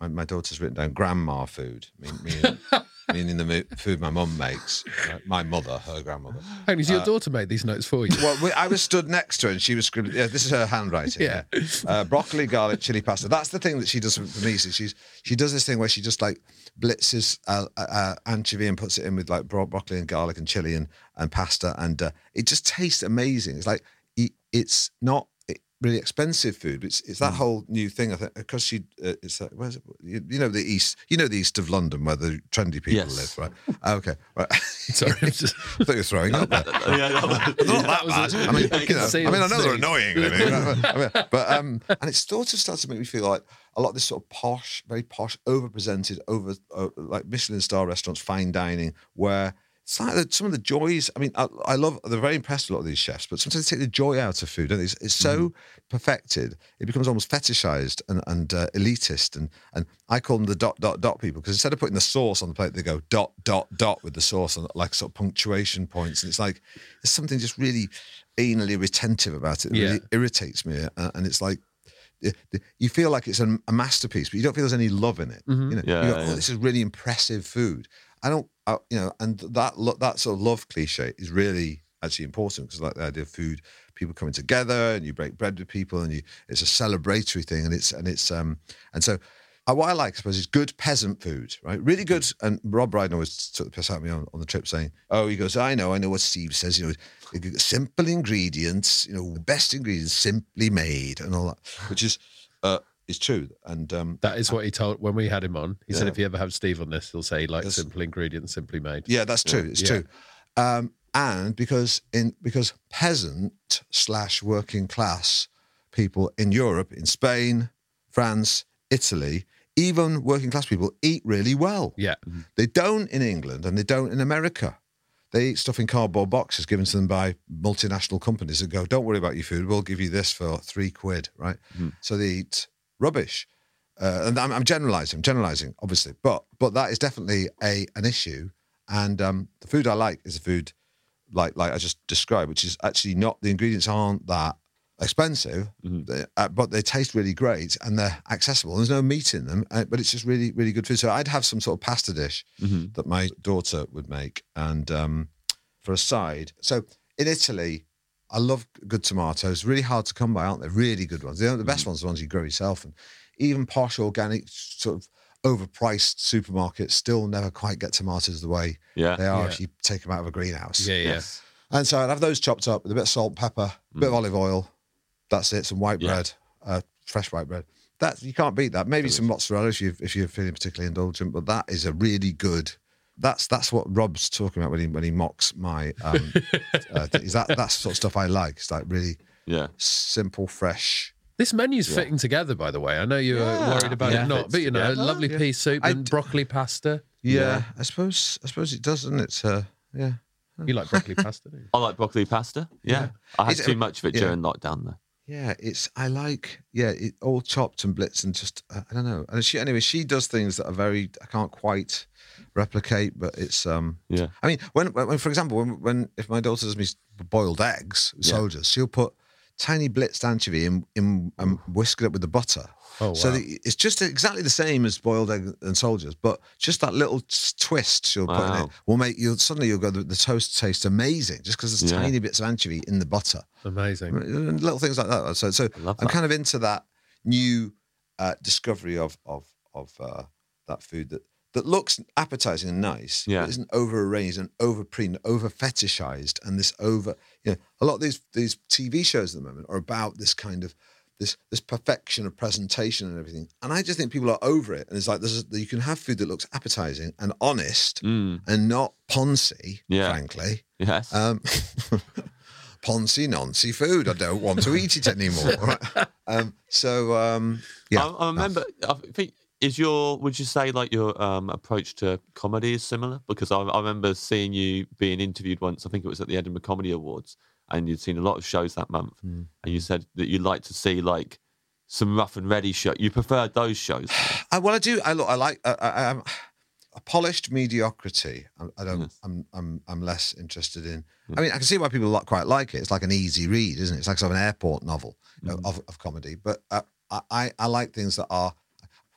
my, my daughter's written down grandma food, mean, meaning, [laughs] meaning the food my mum makes. My mother, her grandmother. Hang on, your daughter made these notes for you? Well, we, I was stood next to her and she was scribbling. Yeah, this is her handwriting. Yeah. Uh, broccoli, garlic, chili pasta. That's the thing that she does for me. So she's she does this thing where she just like blitzes uh, uh, uh, anchovy and puts it in with like bro- broccoli and garlic and chili and, and pasta, and uh, it just tastes amazing. It's like it, it's not really expensive food. But it's it's that whole new thing. I think because she uh, it's like where's it? You, you know the east. You know the east of London where the trendy people Yes. live, right? Ah, Okay, right. [laughs] Sorry, I'm just- I thought you were throwing up. There. [laughs] yeah, Not that bad. a- I mean, I [laughs] you know, I mean, I know they're annoying, I mean, but um, and it sort of started to make me feel like a lot of this sort of posh, very posh, over-presented, over uh, like Michelin star restaurants, fine dining, where it's like the, some of the joys. I mean, I, I love. They're very impressed with a lot of these chefs, but sometimes they take the joy out of food. And it's, it's so perfected, it becomes almost fetishized and, and uh, elitist. And and I call them the dot dot dot people because instead of putting the sauce on the plate, they go dot dot dot with the sauce on like sort of punctuation points. And it's like there's something just really anally retentive about it. It Yeah. really irritates me, uh, and it's like. You feel like it's a, masterpiece, but you don't feel there's any love in it. You know, Yeah, you go, oh, yeah. this is really impressive food. I don't, I, you know, and that lo- that sort of love cliche is really actually important because like the idea of food, people coming together and you break bread with people and you, it's a celebratory thing and it's and it's um and so. uh, what I like, I suppose, is good peasant food, right? Really good. And Rob Brydon always took the piss out of me on, on the trip saying, Oh, he goes, I know, I know what Steve says, you know, simple ingredients, you know, best ingredients, simply made, and all that, which is uh, is true. And um, That is what he told when we had him on. He said if you ever have Steve on this, he'll say he likes simple ingredients, simply made. Yeah, that's true. It's Yeah. true. Um, and because in because peasant slash working class people in Europe, in Spain, France, Italy, even working class people eat really well. Yeah. They don't in England and they don't in America. They eat stuff in cardboard boxes given to them by multinational companies that go, don't worry about your food. We'll give you this for three quid, right? So they eat rubbish. Uh, and I'm, I'm generalizing, I'm generalizing, obviously, but but that is definitely a an issue. And um, the food I like is the food like like I just described, which is actually not the ingredients aren't that expensive, they- uh, but they taste really great and they're accessible. There's no meat in them, uh, but it's just really really good food. So I'd have some sort of pasta dish that my daughter would make, and um, for a side. So in Italy. I love good tomatoes. Really hard to come by, aren't they? Really good ones. The, the best ones are the ones you grow yourself, and even posh organic, sort of overpriced supermarkets still never quite get tomatoes the way Yeah. they are Yeah. if you take them out of a greenhouse. Yeah, yeah. Yes. And so I'd have those chopped up with a bit of salt, pepper, a bit of olive oil. That's it. Some white Yeah. bread, uh, fresh white bread. That you can't beat that. Maybe some mozzarella if you if you're feeling particularly indulgent, but that is a really good. That's that's what Rob's talking about when he when he mocks my. Um, [laughs] uh, is that that's the sort of stuff I like. It's like really Yeah. simple, fresh. This menu's Yeah. fitting together, by the way. I know you were Yeah. worried about Yeah. it not, but you know, a lovely yeah. pea soup I and d- broccoli pasta. Yeah, I suppose I suppose it does, doesn't it? Uh, yeah. You like broccoli [laughs] pasta, don't you? I like broccoli pasta. Yeah. I had Is it- too much of it yeah. during lockdown though. Yeah, it's I like yeah, it all chopped and blitzed and just uh, I don't know. And she anyway, she does things that are very I can't quite replicate, but it's um Yeah. I mean, when, when when, for example, when when if my daughter does me boiled eggs, Yeah. soldiers, she'll put tiny blitzed anchovy in in and whisk it up with the butter. Oh, So wow. the, it's just exactly the same as boiled egg and soldiers, but just that little twist she'll put in it will make you suddenly you'll go the, the toast tastes amazing just because there's Yeah. tiny bits of anchovy in the butter. Amazing. And little things like that. So, so I'm kind of into that new uh, discovery of of of uh, that food that that looks appetizing and nice, Yeah. but isn't over arranged and over pre over fetishized, and this over you know a lot of these these TV shows at the moment are about this kind of this this perfection of presentation and everything, and I just think people are over it, and it's like there's a, you can have food that looks appetizing and honest Mm. and not poncy, Yeah. frankly. Yes. Um, [laughs] Poncy noncy food. I don't want to eat it anymore. [laughs] Right? Um, so um, yeah, I, I remember. I think is your. Would you say like your um, approach to comedy is similar? Because I, I remember seeing you being interviewed once. I think it was at the Edinburgh Comedy Awards, and you'd seen a lot of shows that month, Hmm. and you said that you'd like to see like some rough and ready show. You preferred those shows. I, [sighs] well, I do. I look. I like. I, I, I'm [sighs] a polished mediocrity. I, I don't. Yes. I'm. I'm. I'm less interested in. I mean, I can see why people quite like it. It's like an easy read, isn't it? It's like sort of an airport novel you know, of, of comedy. But uh, I, I, I like things that are.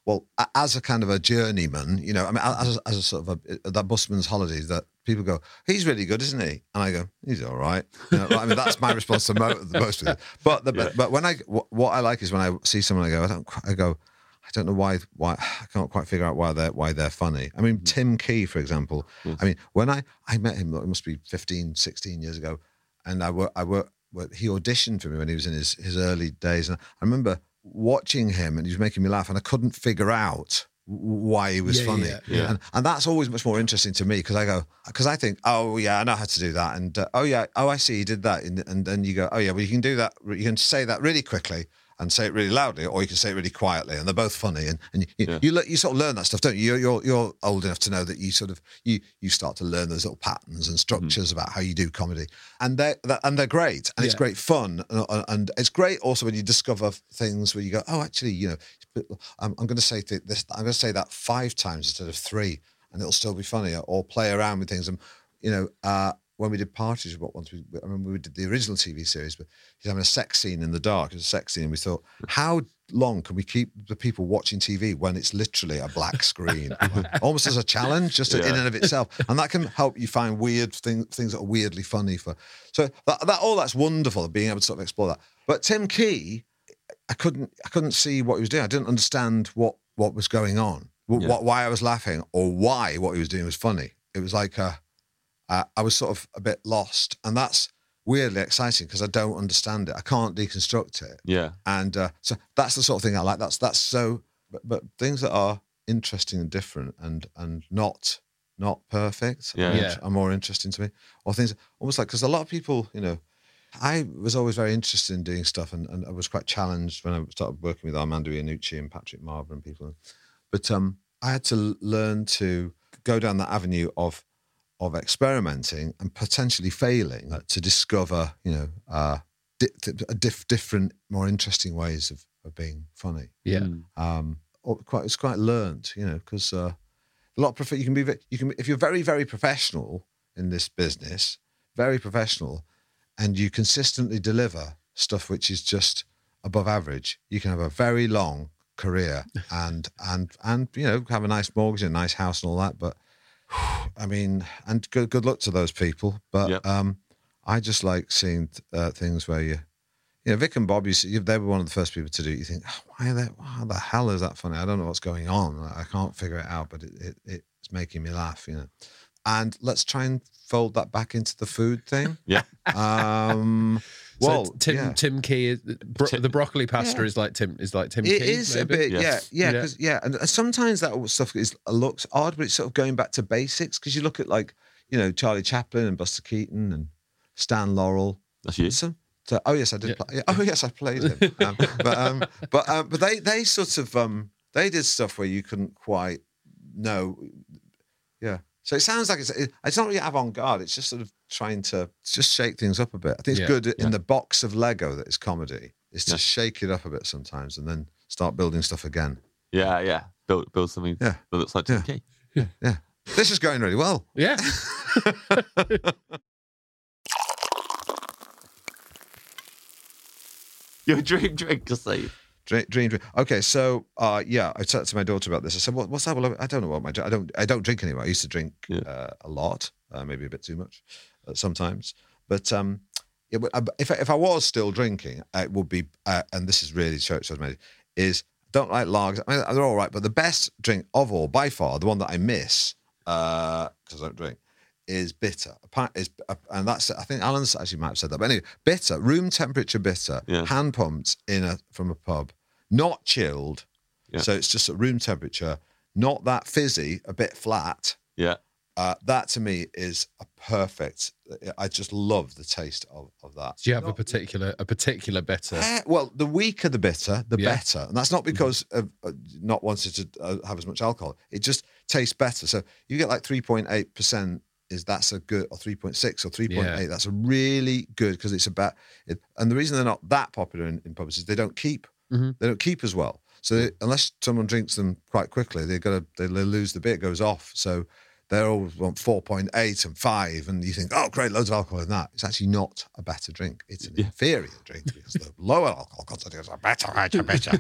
Well, as a kind of a journeyman, you know, I mean, as a, as a sort of a, that busman's holidays that people go, he's really good, isn't he? And I go, he's all right. You know, I mean, that's my response to mo- [laughs] the most of it. But the, but, but when I wh- what I like is when I see someone, I go, I don't, I go, I don't know why why I can't quite figure out why they're why they're funny. I mean, mm-hmm. Tim Key, for example. Mm. I mean, when I I met him, it must be 15, 16 years ago, and I work I work. He auditioned for me when he was in his, his early days, and I remember watching him, and he was making me laugh, and I couldn't figure out why he was Yeah, funny. yeah, yeah. And, and that's always much more interesting to me because I go because I think oh yeah I know how to do that and uh, oh yeah oh I see he did that and, and then you go oh yeah well you can do that you can say that really quickly and say it really loudly or you can say it really quietly and they're both funny and, and you, Yeah. you, you sort of learn that stuff don't you? You're, you're you're old enough to know that you sort of you you start to learn those little patterns and structures about how you do comedy. And they're and they're great and it's great fun and, and it's great also when you discover things where you go oh actually you know I'm, I'm going to say th- this I'm going to say that five times instead of three and it'll still be funnier or play around with things and you know uh when we did parties what once we I mean, we did the original TV series but he's having a sex scene in the dark it's a sex scene and we thought how long can we keep the people watching TV when it's literally a black screen Like, [laughs] almost as a challenge just in and of itself and that can help you find weird things things that are weirdly funny for so that, that all that's wonderful being able to sort of explore that but Tim Key I couldn't I couldn't see what he was doing. I didn't understand what what was going on, Yeah. what why I was laughing, or why what he was doing was funny. It was like uh, uh, I was sort of a bit lost, and that's weirdly exciting because I don't understand it. I can't deconstruct it, Yeah. and uh, so that's the sort of thing I like. That's that's so, but, but things that are interesting and different and and not not perfect Yeah. are, Yeah. are more interesting to me, or things almost like because a lot of people, you know. I was always very interested in doing stuff, and, and I was quite challenged when I started working with Armando Iannucci and Patrick Marber and people. But um, I had to learn to go down that avenue of of experimenting and potentially failing uh, to discover, you know, uh, di- di- diff- different, more interesting ways of, of being funny. Yeah. Mm. Um, or quite it's quite learned, you know, because uh, a lot of prof- you can be you can if you're very very professional in this business, very professional, and you consistently deliver stuff which is just above average, you can have a very long career [laughs] and and and you know have a nice mortgage and a nice house and all that. But I mean, and good good luck to those people. But Yep. um, I just like seeing uh, things where you. You know, Vic and Bob, you see, they were one of the first people to do it. You think, oh, why are they, the hell is that funny? I don't know what's going on. I can't figure it out, but it, it, it's making me laugh, you know. And let's try and fold that back into the food thing. Yeah. Um, So well, Tim yeah. Tim Key, is, bro, Tim- the broccoli pasta Yeah. is like Tim is like Tim It Key. is a bit, Yes. yeah, yeah, Yeah. because yeah, and sometimes that stuff is looks odd, but it's sort of going back to basics. Because you look at like you know Charlie Chaplin and Buster Keaton and Stan Laurel. That's you. So, so- oh yes, I did. Yeah. Play, yeah, oh yes, I played him. [laughs] Um, but um, but um, but they they sort of um, they did stuff where you couldn't quite know. Yeah. So it sounds like it's it's not really avant garde. It's just sort of trying to just shake things up a bit. I think it's Yeah, good yeah. in the box of Lego that is comedy is to Yeah. shake it up a bit sometimes and then start building stuff again. Yeah, yeah. Build build something Yeah. that looks like Yeah. Tim Key. Yeah. This is going really well. Yeah. [laughs] [laughs] Your dream drink to save. Dream, dream. Okay, so uh, yeah, I talked to my daughter about this. I said, what, "What's that?" Well, I don't know what my I don't I don't drink anymore. I used to drink Yeah. uh, a lot, uh, maybe a bit too much uh, sometimes. But um, it, uh, if I, if I was still drinking, it would be, uh, and this is really church made is don't like lagers. I mean, they're all right, but the best drink of all, by far, the one that I miss because I don't drink, is bitter. Is, and that's I think Alan's actually might have said that. But anyway, bitter, room temperature bitter, Yeah. hand pumped in a from a pub, not chilled. Yeah. So it's just at room temperature, not that fizzy, a bit flat. Yeah. Uh, that to me is a perfect. I just love the taste of, of that. Do you have a particular a particular bitter? Eh, well, the weaker the bitter, the Yeah. better, and that's not because of uh, not wanting to uh, have as much alcohol. It just tastes better. So you get like three point eight percent. Is that's a good or three point six or three point eight? Yeah. That's a really good because it's about. It, and the reason they're not that popular in, in pubs is they don't keep. Mhm. They don't keep as well. So they, unless someone drinks them quite quickly, they're gonna they lose the bit. Goes off. So they always want four point eight and five, and you think, oh great, loads of alcohol in that. It's actually not a better drink. It's an inferior drink because the [laughs] lower alcohol content is a better, better, better.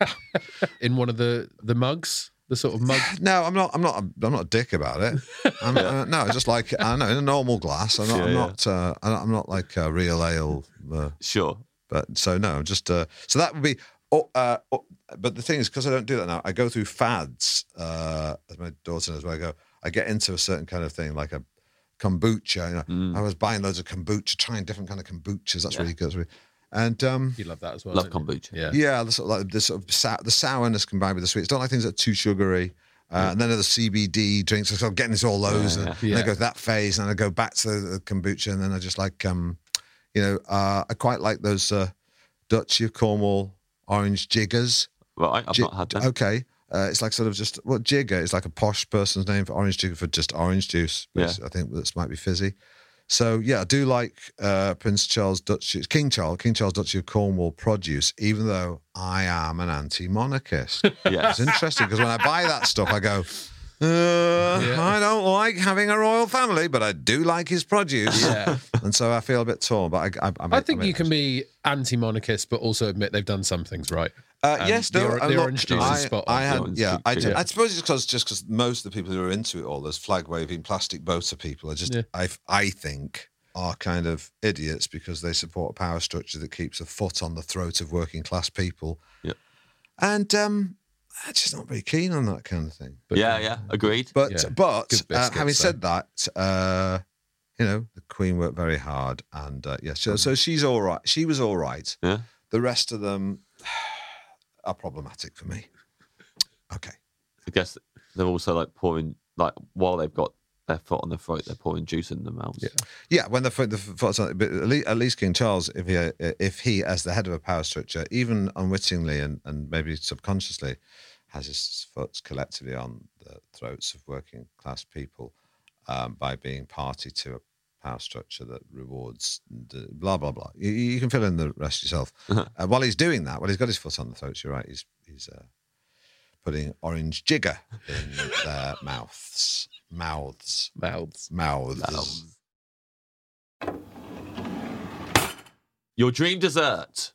[laughs] in one of the the mugs, the sort of mug. [laughs] No, I'm not. I'm not. I'm not a dick about it. I'm, uh, no, just like I know in a normal glass. I'm not. Yeah, I'm yeah. not. Uh, I'm not- I'm not like a real ale. Uh, Sure. But so no, just uh, so that would be. Oh, uh, oh, but the thing is, because I don't do that now, I go through fads. Uh, as my daughter knows, where I go, I get into a certain kind of thing, like a kombucha. You know, Mm. I was buying loads of kombucha, trying different kind of kombuchas. That's really good. And um, You love that as well. Love don't you? kombucha. Yeah. yeah, the sort of like the sort of sou- the sourness combined with the sweets. Don't like things that are too sugary. Uh, And then the CBD drinks. So I'm getting into all those, Yeah, and, yeah. and I go to that phase, and I go back to the, the kombucha, and then I just like, um, you know, uh, I quite like those uh, Duchy of Cornwall orange jiggers. Right. I've Ji- not had that. Okay, uh, it's like sort of just what jigger is like a posh person's name for orange jigger for just orange juice. Yeah. I think this might be fizzy. So yeah, I do like uh, Prince Charles Duchy, King Charles, King Charles Duchy of Cornwall produce, even though I am an anti-monarchist. [laughs] Yes. It's interesting because when I buy that stuff, I go, uh, I don't like having a royal family, but I do like his produce. Yeah. [laughs] and so I feel a bit torn. But I, I, I, I think you can be anti-monarchist, but also admit they've done some things right. Uh, And yes, the no, or- the lot- orange juice is I, spot on. I had, yeah, juice, I, yeah. I suppose it's because just because most of the people who are into it all, those flag waving plastic boater people, are just Yeah. I I think are kind of idiots because they support a power structure that keeps a foot on the throat of working class people. Yeah. and um, I'm just not very keen on that kind of thing. But, yeah. Yeah. Agreed. But Yeah, but good uh, having though. said that, uh, you know the Queen worked very hard, and uh, yeah, so, so she's all right. She was all right. Yeah. The rest of them [sighs] are problematic for me. Okay. I guess they're also like pouring like while they've got their foot on the throat, they're pouring juice in their mouths. Yeah. Yeah, when the foot, the foot's on, but at least, at least King Charles, if he, if he, as the head of a power structure, even unwittingly and, and maybe subconsciously, has his foot collectively on the throats of working class people um, by being party to a power structure that rewards the blah blah blah. You, you can fill in the rest yourself. [laughs] uh, while he's doing that, while he's got his foot on the throats, you're right. He's he's uh, putting orange jigger in their mouths, mouths, Mouths. mouths. Your dream dessert.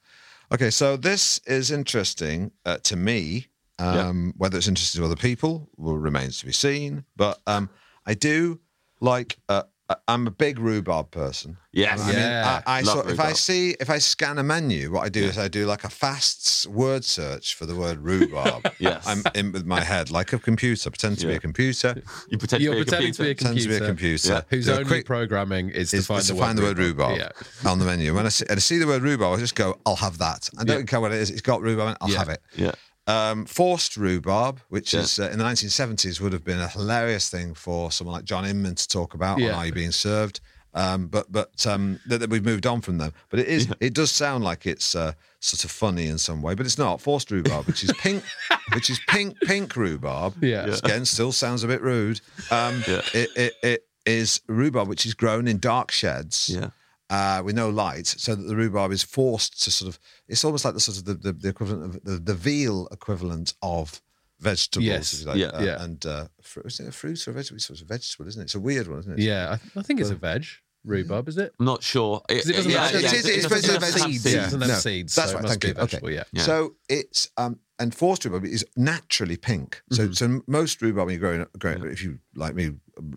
Okay, so this is interesting uh, to me. Um, Whether it's interesting to other people will remains to be seen. But um, I do like. Uh, I- I'm a big rhubarb person. Yes. I mean, Yeah. I, I Love sort, if I see if I scan a menu, what I do is I do like a fast word search for the word rhubarb. [laughs] Yes. I'm in with my head like a computer. Pretend to be a computer. [laughs] You pretend You're to be a pretending to be a computer. Pretend to be a computer. computer. Yeah. Whose Do a only quick- programming is, is, to find, is the, to word find the word rhubarb Yeah. on the menu. When I see, and I see the word rhubarb, I just go, I'll have that. I don't Yeah. care what it is. It's got rhubarb. in I'll Yeah. have it. Yeah. Um, forced rhubarb, which Yeah. is uh, in the 1970s, would have been a hilarious thing for someone like John Inman to talk about Yeah. on Are You Being Served? Um, but but um, that, we've moved on from them. But it is it does sound like it's uh, sort of funny in some way, but it's not. Forced rhubarb, which is pink, [laughs] which is pink pink rhubarb. Yeah. Which Again, still sounds a bit rude. Um, Yeah. it, it, it is rhubarb, which is grown in dark sheds Yeah. Uh, with no light, so that the rhubarb is forced to sort of. It's almost like the sort of the, the, the equivalent of the, the veal equivalent of vegetables. Yes. like, Yeah. uh, Yeah. And uh, fru- is it a fruit or a vegetable? It's sort of vegetable, isn't it? It's a weird one, isn't it? Yeah, I, th- I think it's a veg. Rhubarb, is it? I'm not sure. It, 'Cause it doesn't yeah, have- yeah, it is- it it's doesn't basically have a vegetable. seeds. It Yeah. doesn't have seeds, That's so right. Thank you. vegetable, okay. yeah. Yeah. So it's um and forced rhubarb is naturally pink. So Mm-hmm. so most rhubarb when you're growing, growing if you like me,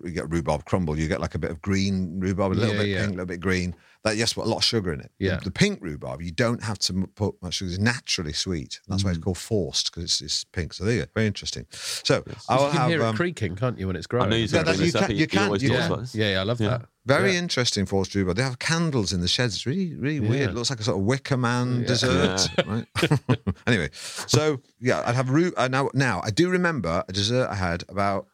you get rhubarb crumble, you get like a bit of green rhubarb, a little Yeah, bit yeah. pink, a little bit green. That yes, but a lot of sugar in it. The- Yeah. The, pink rhubarb, you don't have to put much sugar. It's naturally sweet. That's Mm. why it's called forced because it's, it's pink. So there you go. Very interesting. So I You will can have hear it um, creaking, can't you, when it's growing? I know you're Yeah, that- you can- He, you can- you talks can. yeah, yeah, I love Yeah. that. very Yeah. interesting forced rhubarb. They have candles in the sheds. It's really, really weird. It looks like a sort of Wicker Man Yeah. dessert, [laughs] right? [laughs] anyway, so yeah, I'd have root. Uh, now, now I do remember a dessert I had about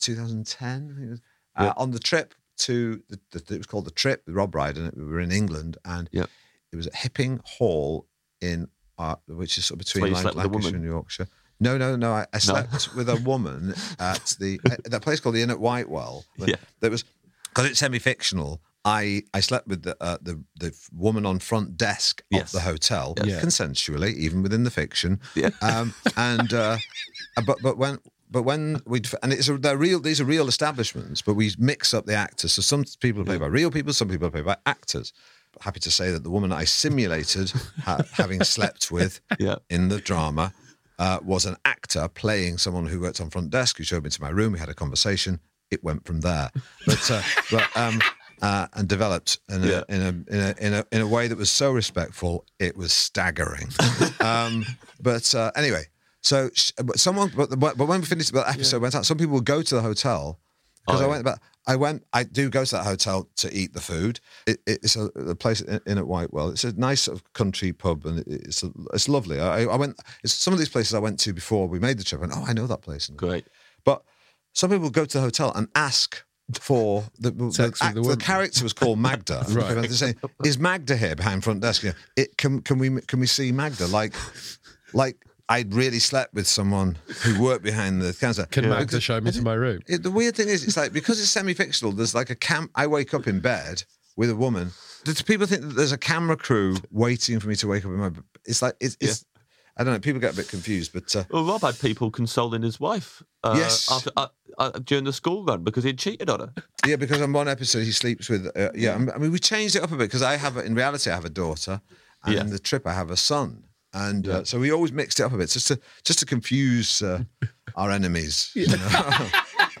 2010 I think it was, uh, on the trip to the, the. It was called the trip with Rob Brydon. and We were in England, and Yep. it was at Hipping Hall in, uh, which is sort of between you Lan- slept with a Lancashire and Yorkshire. No, no, no. I, I slept with a woman [laughs] at the at that place called the Inn at Whitewell. Yeah. That was because it's semi-fictional. I, I slept with the, uh, the the woman on front desk Yes. of the hotel Yes. consensually, even within the fiction. Yeah. Um, and uh, [laughs] but but when but when we and it's a, they're real these are real establishments, but we mix up the actors. So some people are played by real people, some people are played by actors. But happy to say that the woman I simulated [laughs] ha- having slept with Yeah. in the drama uh, was an actor playing someone who worked on front desk who showed me to my room. We had a conversation. It went from there, but uh, [laughs] but um, uh, and developed in a, Yeah. in a in a in a in a way that was so respectful. It was staggering. [laughs] um, but uh, anyway, so sh- but someone but, but but when we finished that episode went out, some people would go to the hotel because Oh, I yeah. went but I went I do go to that hotel to eat the food. It, it's a, a place in, in at Whitewell. It's a nice sort of country pub and it, it's a, it's lovely. I, I went. It's some of these places I went to before we made the trip. And oh, I know that place. Great. But some people go to the hotel and ask for the the, act- the the character was called Magda. [laughs] Right. They're saying, "Is Magda here behind front desk?" You know, it can can we can we see Magda? Like like I'd really slept with someone who worked behind the counter. Can Magda show me to my room? it, the weird thing is, it's like because it's semi-fictional. There's like a cam. I wake up in bed with a woman. Do people think that there's a camera crew waiting for me to wake up in my? It's like it's. it's I don't know. People get a bit confused, but uh, Well, Rob had people consoling his wife uh, Yes. after, uh, uh, during the school run because he'd cheated on her. yeah, because on one episode he sleeps with. Uh, yeah, I mean we changed it up a bit because I have in reality I have a daughter, and Yeah. the trip I have a son, and uh, so we always mixed it up a bit just to just to confuse uh, [laughs] our enemies. you know?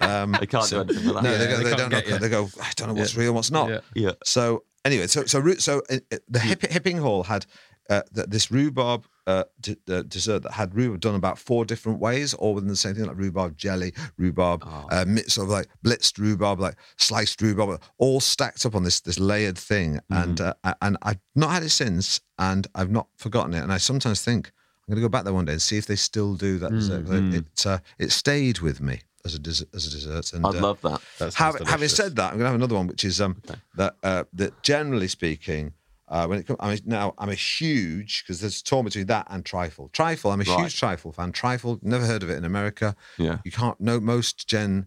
[laughs] um, They can't do anything with that. No, Yeah, they, go, they they, don't. Know, you. they go. I don't know what's real, what's not. Yeah. Yeah. So anyway, so so Ru- so uh, uh, the hip, Hipping Hall had uh, th- this rhubarb uh, d- uh, dessert that had rhubarb done about four different ways, all within the same thing, like rhubarb jelly, rhubarb, uh, mi- sort of like blitzed rhubarb, like sliced rhubarb, all stacked up on this this layered thing. And uh, I- and I've not had it since, and I've not forgotten it. And I sometimes think I'm going to go back there one day and see if they still do that dessert. 'cause It it, uh, it stayed with me as a des- as a dessert. And I'd uh, love that. That sounds having said that, I'm going to have another one, which is um, that uh, that generally speaking, Uh, when it comes, I mean, now I'm a huge because there's a torn between that and trifle. Trifle, I'm a Right. huge trifle fan. Trifle, never heard of it in America. Yeah. You can't know most Gen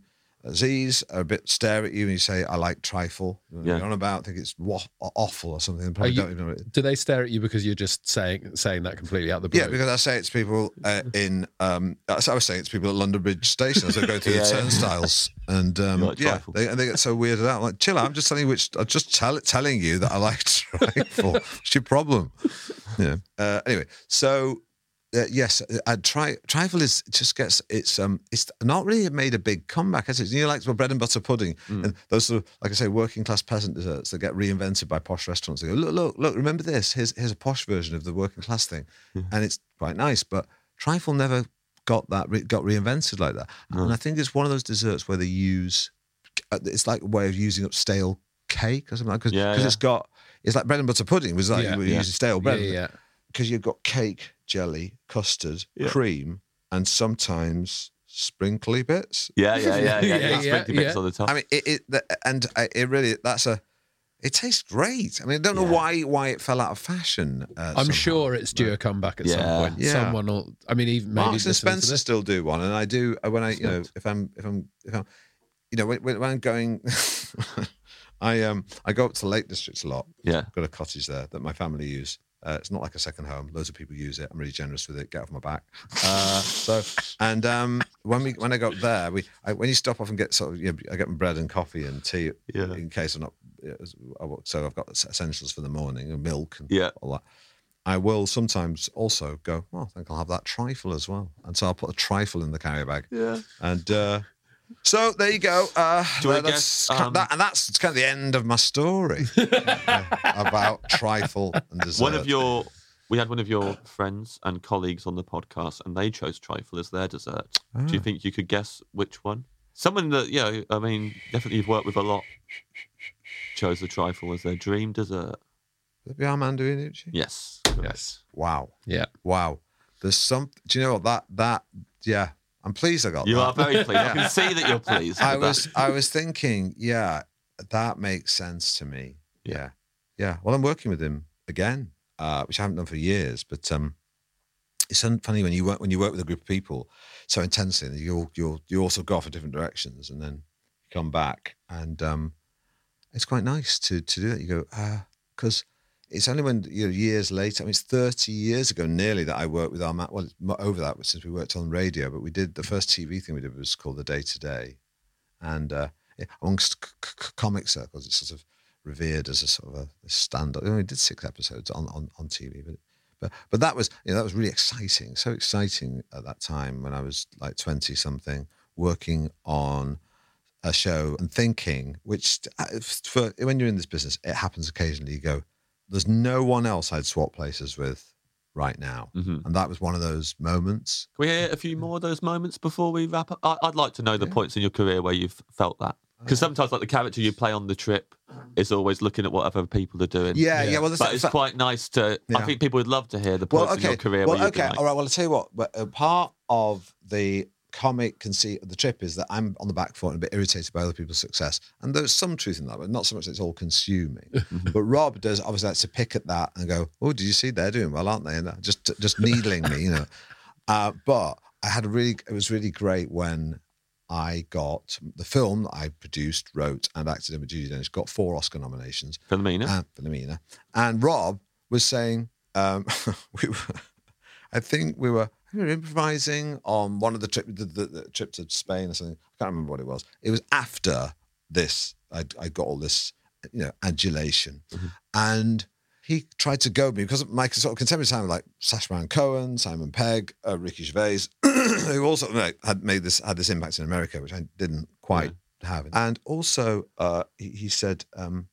Z's are a bit stare at you and you say, I like trifle. Yeah. You're on about, think it's wa- awful or something. They Are probably you- don't even know what it Do they stare at you because you're just saying saying that completely out the blue? Yeah, because I say it's people uh, in. Um, as I was saying, it's people at London Bridge Station as they go through [laughs] Yeah, the yeah. turnstiles, and um, like yeah, they, and they get so weirded out. Like, chill out. I'm just telling you which. I'm just tell, telling you that I like [laughs] trifle. What's your problem? Yeah. Uh, anyway, so uh, yes, uh, tri- trifle is just gets it's um it's not really made a big comeback. Has it? You know, like well, bread and butter pudding Mm. and those sort of like I say, working class peasant desserts that get reinvented by posh restaurants. They go, look, look, look, remember this? Here's here's a posh version of the working class thing, and it's quite nice. But trifle never got that re- got reinvented like that, and I think it's one of those desserts where they use uh, it's like a way of using up stale cake or something because Yeah, yeah. it's got it's like bread and butter pudding. Was like Yeah. we're using stale bread yeah, yeah. because you've got cake, jelly, custard, Yeah. cream, and sometimes sprinkly bits. Yeah, yeah, yeah, yeah. Yeah, yeah, [laughs] yeah, Sprinkly bits yeah. on the top. I mean, it, it the- and I- it really that's a. It tastes great. I mean, I don't know Yeah. why why it fell out of fashion. Uh, I'm somehow. sure it's due a comeback at some point. Yeah. Someone will. I mean, even maybe Marks and Spencer still do one, and I do uh, when I you know if I'm if I'm if I'm you know when, when when I'm going, [laughs] I um I go up to Lake District a lot. yeah. I've got a cottage there that my family use. Uh, it's not like a second home. Loads of people use it. I'm really generous with it. Get off my back. [laughs] Uh, so, and um, when we when I go up there, we I, when you stop off and get sort of, you know, I get my bread and coffee and tea Yeah. in case I'm not. So I've got essentials for the morning and milk and Yeah. all that. I will sometimes also go. Well, I think I'll have that trifle as well, and so I'll put a trifle in the carrier bag. Yeah. And uh, so there you go. Uh, Do you that's, guess, um, that, and that's kind of the end of my story [laughs] about trifle and dessert. One of your, we had one of your friends and colleagues on the podcast, and they chose trifle as their dessert. Do you Ah. think you could guess which one? Someone that, you know, I mean, definitely you've worked with a lot, chose the trifle as their dream dessert. Would it be Armando Iannucci? Yes. Yes. Wow, Yeah. wow. There's some. Do you know what that that? Yeah, I'm pleased I got You that. are very pleased. I can see that you're pleased. I with that. was I was thinking, yeah, that makes sense to me. Yeah, yeah. Well, I'm working with him again, uh, which I haven't done for years. But um, it's un- funny when you work when you work with a group of people so intensely, and you you you also go off in different directions, and then you come back, and um, it's quite nice to to do that. You go because. It's only when you know, years later. I mean, it's thirty years ago, nearly, that I worked with our ma- well, over that since we worked on radio. But we did the first TV thing we did was called the Day Today, and uh, amongst c- c- comic circles, it's sort of revered as a sort of a, stand-up. I mean, we did six episodes on, on, on TV, but but but that was you know that was really exciting. So exciting at that time when I was like twenty something, working on a show and thinking, which uh, for when you're in this business, it happens occasionally. You go, there's no one else I'd swap places with right now, Mhm. and that was one of those moments. Can we hear a few more of those moments before we wrap up? I, I'd like to know the points in your career where you've felt that. Because sometimes, like the character you play on the trip is always looking at what other people are doing. Yeah, yeah. well, But it's that- quite nice to. I think people would love to hear the well, points okay. in your career well, where you've okay. been like, All right. Well, I'll tell you what. But a part of the comic conceit of the trip is that I'm on the back foot and a bit irritated by other people's success, and there's some truth in that, but not so much that it's all consuming. [laughs] but Rob does obviously likes to pick at that and go, "Oh, did you see they're doing well, aren't they?" And just just needling me, you know. Uh, but I had a really, it was really great when I got the film that I produced, wrote, and acted in with Judi Dench got four Oscar nominations Philomena. and Philomena. And Rob was saying, um, [laughs] we were, I think we were, we were improvising on one of the trip, the, the, the trip to Spain or something. I can't remember what it was. It was after this. I, I got all this, you know, adulation, and he tried to goad me because my sort of contemporary time, like Sacha Baron Cohen, Simon Pegg, uh, Ricky Gervais, [clears throat] who also like, had made this had this impact in America, which I didn't quite have. And also, uh, he, he said. Um,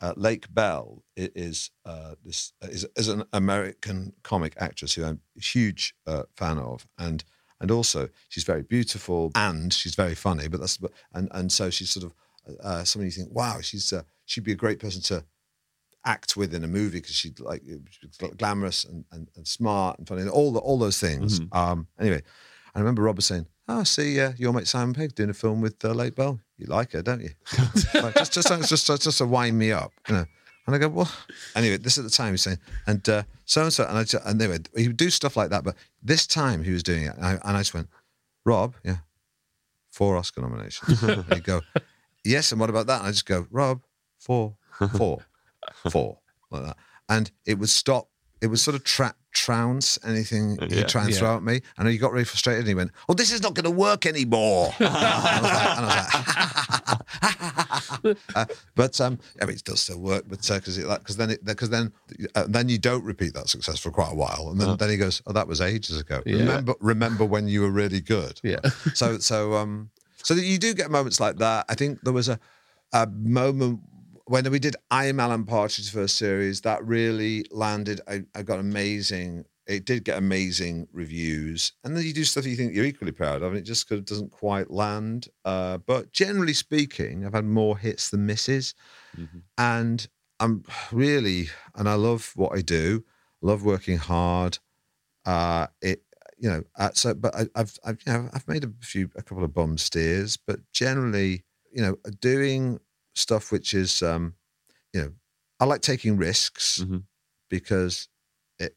uh, Lake Bell is uh, this is, is an American comic actress who I'm a huge uh, fan of, and and also she's very beautiful and she's very funny. But that's but and and so she's sort of uh, somebody you think, wow, she's uh, she'd be a great person to act with in a movie because she'd like she's glamorous and, and, and smart and funny and all the, all those things. Um, anyway, I remember Rob was saying, "Oh, see, uh, your mate Simon Pegg doing a film with uh, Lake Bell. You like her, don't you?" [laughs] like, just, just, just, just, just to wind me up, you know. And I go, well, anyway, this at the time he's saying, and uh, so and so, and I just, and they would he would do stuff like that, but this time he was doing it, and I, and I just went, Rob, yeah, four Oscar nominations. [laughs] and he'd go, yes, and what about that? And I just go, Rob, four, four, four, like that, and it would stop. It was sort of tra- trounce anything Yeah. he'd try and Yeah. throw at me, and he got really frustrated. and He went, "Oh, this is not going to work anymore." [laughs] and I was like, and I was like [laughs] uh, but um, I mean, it does still work, but because because then because then uh, then you don't repeat that success for quite a while, and then, then he goes, "Oh, that was ages ago." Yeah. Remember, remember when you were really good. Yeah. So so um so that you do get moments like that. I think there was a a moment when we did I Am Alan Partridge's first series that really landed. I, I got amazing. It did get amazing reviews, and then you do stuff you think you're equally proud of, and it just kind of doesn't quite land. Uh, but generally speaking, I've had more hits than misses, and I'm really and I love what I do. Love working hard. Uh, it you know uh, so but I, I've I've you know I've made a few a couple of bum steers, but generally you know doing stuff which is um you know I like taking risks Mhm. because it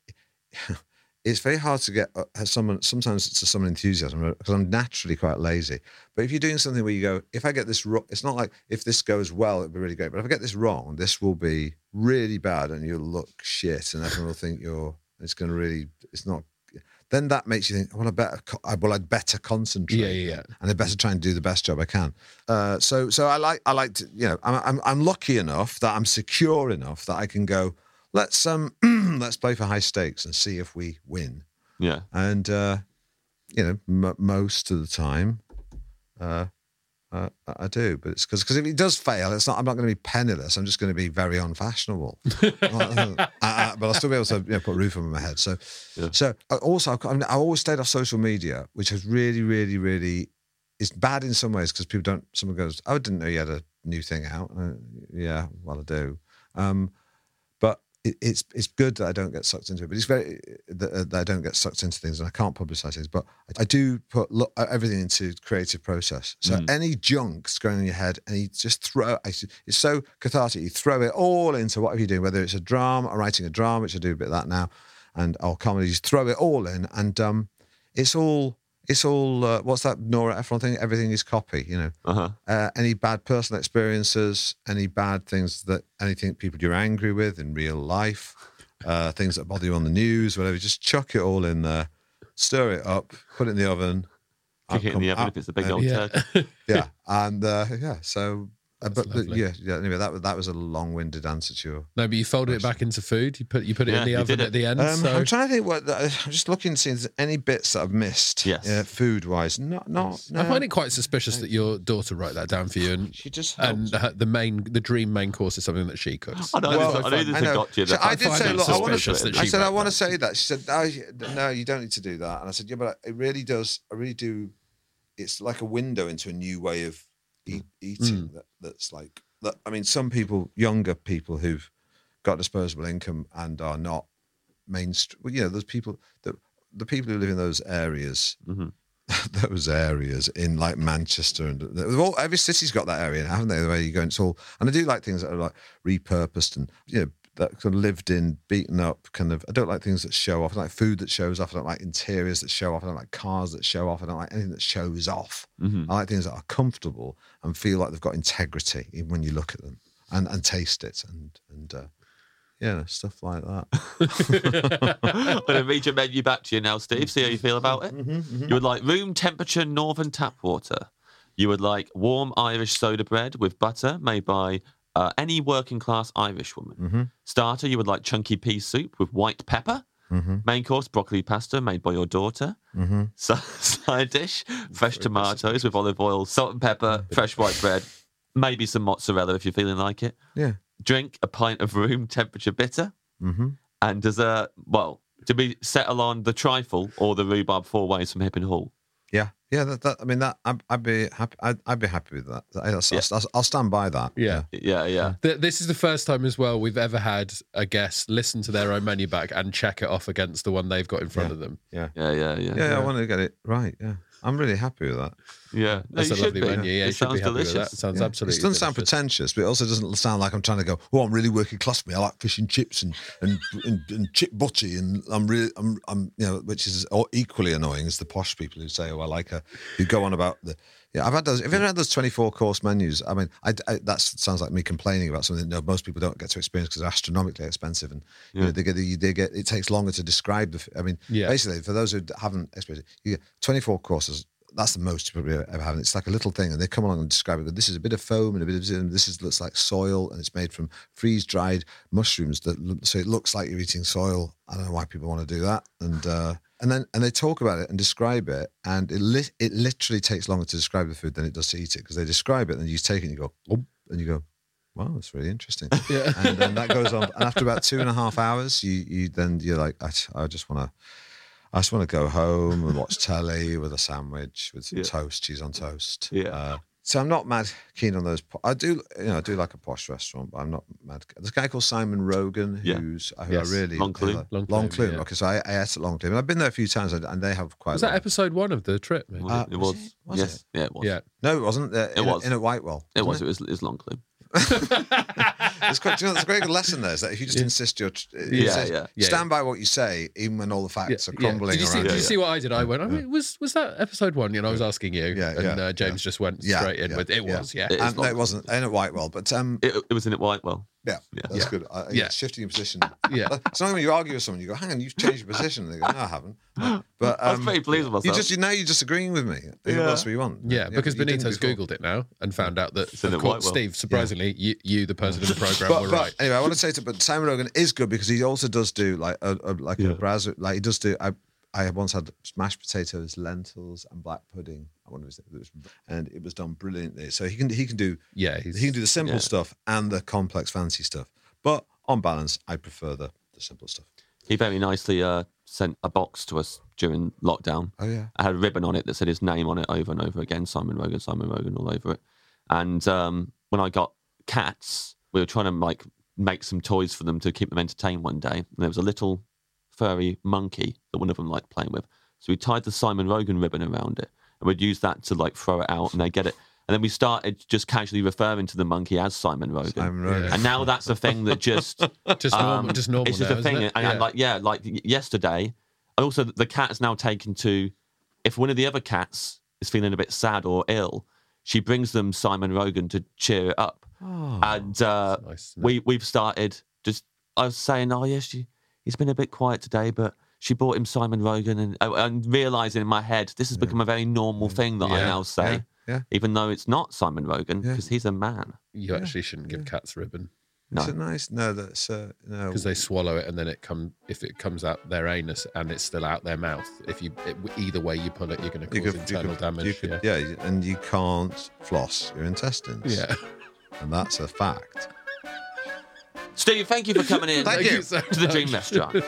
[laughs] it's very hard to get uh, someone sometimes it's someone enthusiasm because I'm naturally quite lazy. But if you're doing something where you go, if I get this wrong, it's not like if this goes well, it'll be really great. But if I get this wrong, this will be really bad, and you'll look shit, and everyone will think you're. It's going to really. It's not. Then that makes you think. Well, I better, I, well, I'd better concentrate. Yeah, yeah, yeah. And I better try and do the best job I can. Uh, so, so I like. I like to. You know, I'm, I'm. I'm lucky enough that I'm secure enough that I can go. Let's um. [clears throat] let's play for high stakes and see if we win Yeah. and uh, you know m- most of the time uh, uh, I do, but it's because if it does fail, it's not. I'm not going to be penniless. I'm just going to be very unfashionable. [laughs] uh, uh, but I'll still be able to you know, put a roof over my head. So, Yeah. so uh, also I've, I always stayed off social media, which has really, really, really. It's bad in some ways because people don't. Someone goes, "Oh, I didn't know you had a new thing out." Uh, yeah, well, I do. Um, it, it's it's good that I don't get sucked into it. But it's very that, uh, that I don't get sucked into things, and I can't publicize things. But I do put lo- uh, everything into creative process. So Mm. any junk's going in your head, and you just throw. I It's so cathartic. You throw it all into whatever you're doing, whether it's a drama, or writing a drama, which I do a bit of that now, and or comedy. You just throw it all in, and um, it's all. It's all. Uh, what's that Nora Ephron thing? Everything is copy. You know Uh huh. uh, any bad personal experiences, any bad things that anything people you're angry with in real life, uh, things that bother you on the news, whatever. Just chuck it all in there, stir it up, put it in the oven. Kick it in the oven if it's a big and- old Yeah. turkey. [laughs] yeah, and uh, yeah. So, uh, but, but lovely. yeah, yeah. Anyway, that was that was a long-winded answer to your. No, but you folded it back into food. You put you put it Yeah, in the oven at the end. Um, so I'm trying to think what I'm just looking to see if there's any bits that I've missed. Yes. uh, food-wise, not not. No, I find it quite suspicious that your daughter wrote that down for you, and She just and her- the main the dream main course is something that she cooks. I know, Well, this, I know this I has know. got you. So I did say, look, I wanna- suspicious that I she said, I want to say that. She said, no, no, you don't need to do that. And I said, yeah, but it really does. I really do. It's like a window into a new way of eat, eating. That, that's like that. I mean, some people, younger people who've got disposable income and are not mainstream. Well, you know, there's people that the people who live in those areas. Mhm. [laughs] Those areas in like Manchester and all, every city's got that area, haven't they? The way you go, and it's all. And I do like things that are like repurposed and you know that kind of lived in, beaten up, kind of. I don't like things that show off. I don't like food that shows off. I don't like interiors that show off. I don't like cars that show off. I don't like anything that shows off. Mhm. I like things that are comfortable and feel like they've got integrity even when you look at them and, and taste it and and uh, yeah, stuff like that. I'm going to read your menu back to you now, Steve. See how you feel about it. Mm-hmm, You would like room temperature northern tap water. You would like warm Irish soda bread with butter made by uh, any working class Irish woman. Mm-hmm. Starter, you would like chunky pea soup with white pepper. Main course, broccoli pasta made by your daughter. Mm-hmm. [laughs] So, side dish, fresh tomatoes with olive oil, salt and pepper, fresh white bread, maybe some mozzarella if you're feeling like it. Yeah. Drink a pint of room temperature bitter. Mm-hmm. And dessert, well, did we settle on the trifle or the rhubarb four ways from Hipping Hall? Yeah. Yeah, that, that I mean that I'd, I'd be happy. I'd, I'd be happy with that. I- I'll, Yeah. I'll, I'll stand by that. Yeah. Yeah, yeah. Th- This is the first time as well we've ever had a guest listen to their own menu back and check it off against the one they've got in front Yeah. of them. yeah, Yeah, yeah, yeah. yeah. I want to get it right. Yeah, I'm really happy with that. Yeah. No, That's you a lovely be. menu. Yeah, it you should be sounds happy with delicious. that. It sounds Yeah. absolutely. It doesn't sound pretentious, but it also doesn't sound like I'm trying to go. Oh, I'm really working class. Me, I like fish and chips and and, and, and chip butty, and I'm really, I'm, I'm, you know, which is equally annoying as the posh people who say, "Oh, I like a," who go on about the. Yeah, I've had those. If you ever had those 24 course menus, I mean, I, I, that sounds like me complaining about something that no, most people don't get to experience because they're astronomically expensive, and you know, they get the, they get it takes longer to describe the. I mean, Yeah. basically, for those who haven't experienced it, you get 24 courses. That's the most you probably ever have. And it's like a little thing, and they come along and describe it. This is a bit of foam and a bit of and this is looks like soil, and it's made from freeze dried mushrooms. That so it looks like you're eating soil. I don't know why people want to do that, and uh, and then and they talk about it and describe it, and it li- it literally takes longer to describe the food than it does to eat it because they describe it, and you take it and you go, oh, and you go, wow, that's really interesting. [laughs] Yeah. and then that goes on, and after about two and a half hours, you you then you're like, I, I just want to. I just want to go home and watch telly with a sandwich with some Yeah. toast, cheese on toast. Yeah. Uh, so I'm not mad keen on those. po- I do, you know, I do like a posh restaurant, but I'm not mad. There's a guy called Simon Rogan Yeah. who's who Yes. I really L'Enclume. like. Long Long, Clue, Clue. yeah. Okay, so I, I ate at L'Enclume, and I've been there a few times, and and they have quite. Was that episode one of the trip? Maybe? Uh, it? It was was. it? Was yes. it? Yeah, it was. yeah. No, it wasn't. Uh, in, was. Inn at Whitewell. It wasn't was. It was. It was L'Enclume. It's quite, do you know, there's a great lesson there. Is that if you just insist you're, Yeah, insist- yeah. Yeah. stand by what you say, even when all the facts are Yeah. crumbling Did you, see, around did you Yeah, see what I did? I went, I mean, was was that episode one? You know, I was asking you, Yeah, and uh, James just went Yeah, straight in yeah, with it. yeah. Was yeah, It is And, no, it wasn't Inn at Whitewell, but um, It, it was in it Whitewell. Yeah, Yeah. that's Yeah. good. Uh, Yeah. yeah. shifting your position. Yeah. [laughs] It's not when you argue with someone, you go, "Hang on, you've changed your position." And they go, "No, I haven't." [gasps] But I was um, very pleased with myself. you just you know you're just agreeing with me. What Yeah. else do you want? yeah, because but Benito's googled it now and found out that, It's of course, Steve, surprisingly, you, you, the person in the [laughs] program, But, were but right. anyway, I want to say to but Simon Rogan is good because he also does do like a, a like Yeah. a browser like he does do. I I once had mashed potatoes, lentils, and black pudding. I wonder if it and it was done brilliantly. So he can he can do Yeah, he can do the simple Yeah. stuff and the complex fancy stuff. But on balance, I prefer the the simple stuff. He very nicely uh, sent a box to us during lockdown. Oh yeah. I had a ribbon on it that said his name on it over and over again Simon Rogan, Simon Rogan all over it. And um, when I got cats, we were trying to like make some toys for them to keep them entertained one day. And there was a little furry monkey that one of them liked playing with. So we tied the Simon Rogan ribbon around it and we'd use that to like throw it out and they get it. And then we started just casually referring to the monkey as Simon Rogan. Simon Rogan. And now that's a thing that just [laughs] just normal, um, just normal It's just now, a thing, and, and like yeah, like yesterday. And also, the cat is now taken to. If one of the other cats is feeling a bit sad or ill, she brings them Simon Rogan to cheer it up. and uh, Oh, nice, we we've started just. I was saying, oh yes, she, he's been a bit quiet today, but she bought him Simon Rogan, and uh, and realizing in my head this has become a very normal thing that I now say, Yeah, yeah. even though it's not Simon Rogan Yeah. because he's a man. you actually shouldn't give cats ribbon No. Is it nice? No, that's uh, no. because they swallow it and then it come if it comes out their anus and it's still out their mouth. If you it, either way you pull it, you're going to you cause could, internal you could, damage. you could, yeah. yeah, and you can't floss your intestines. yeah. and that's a fact. Steve, thank you for coming in. Thank you. so to the Dream much. Restaurant.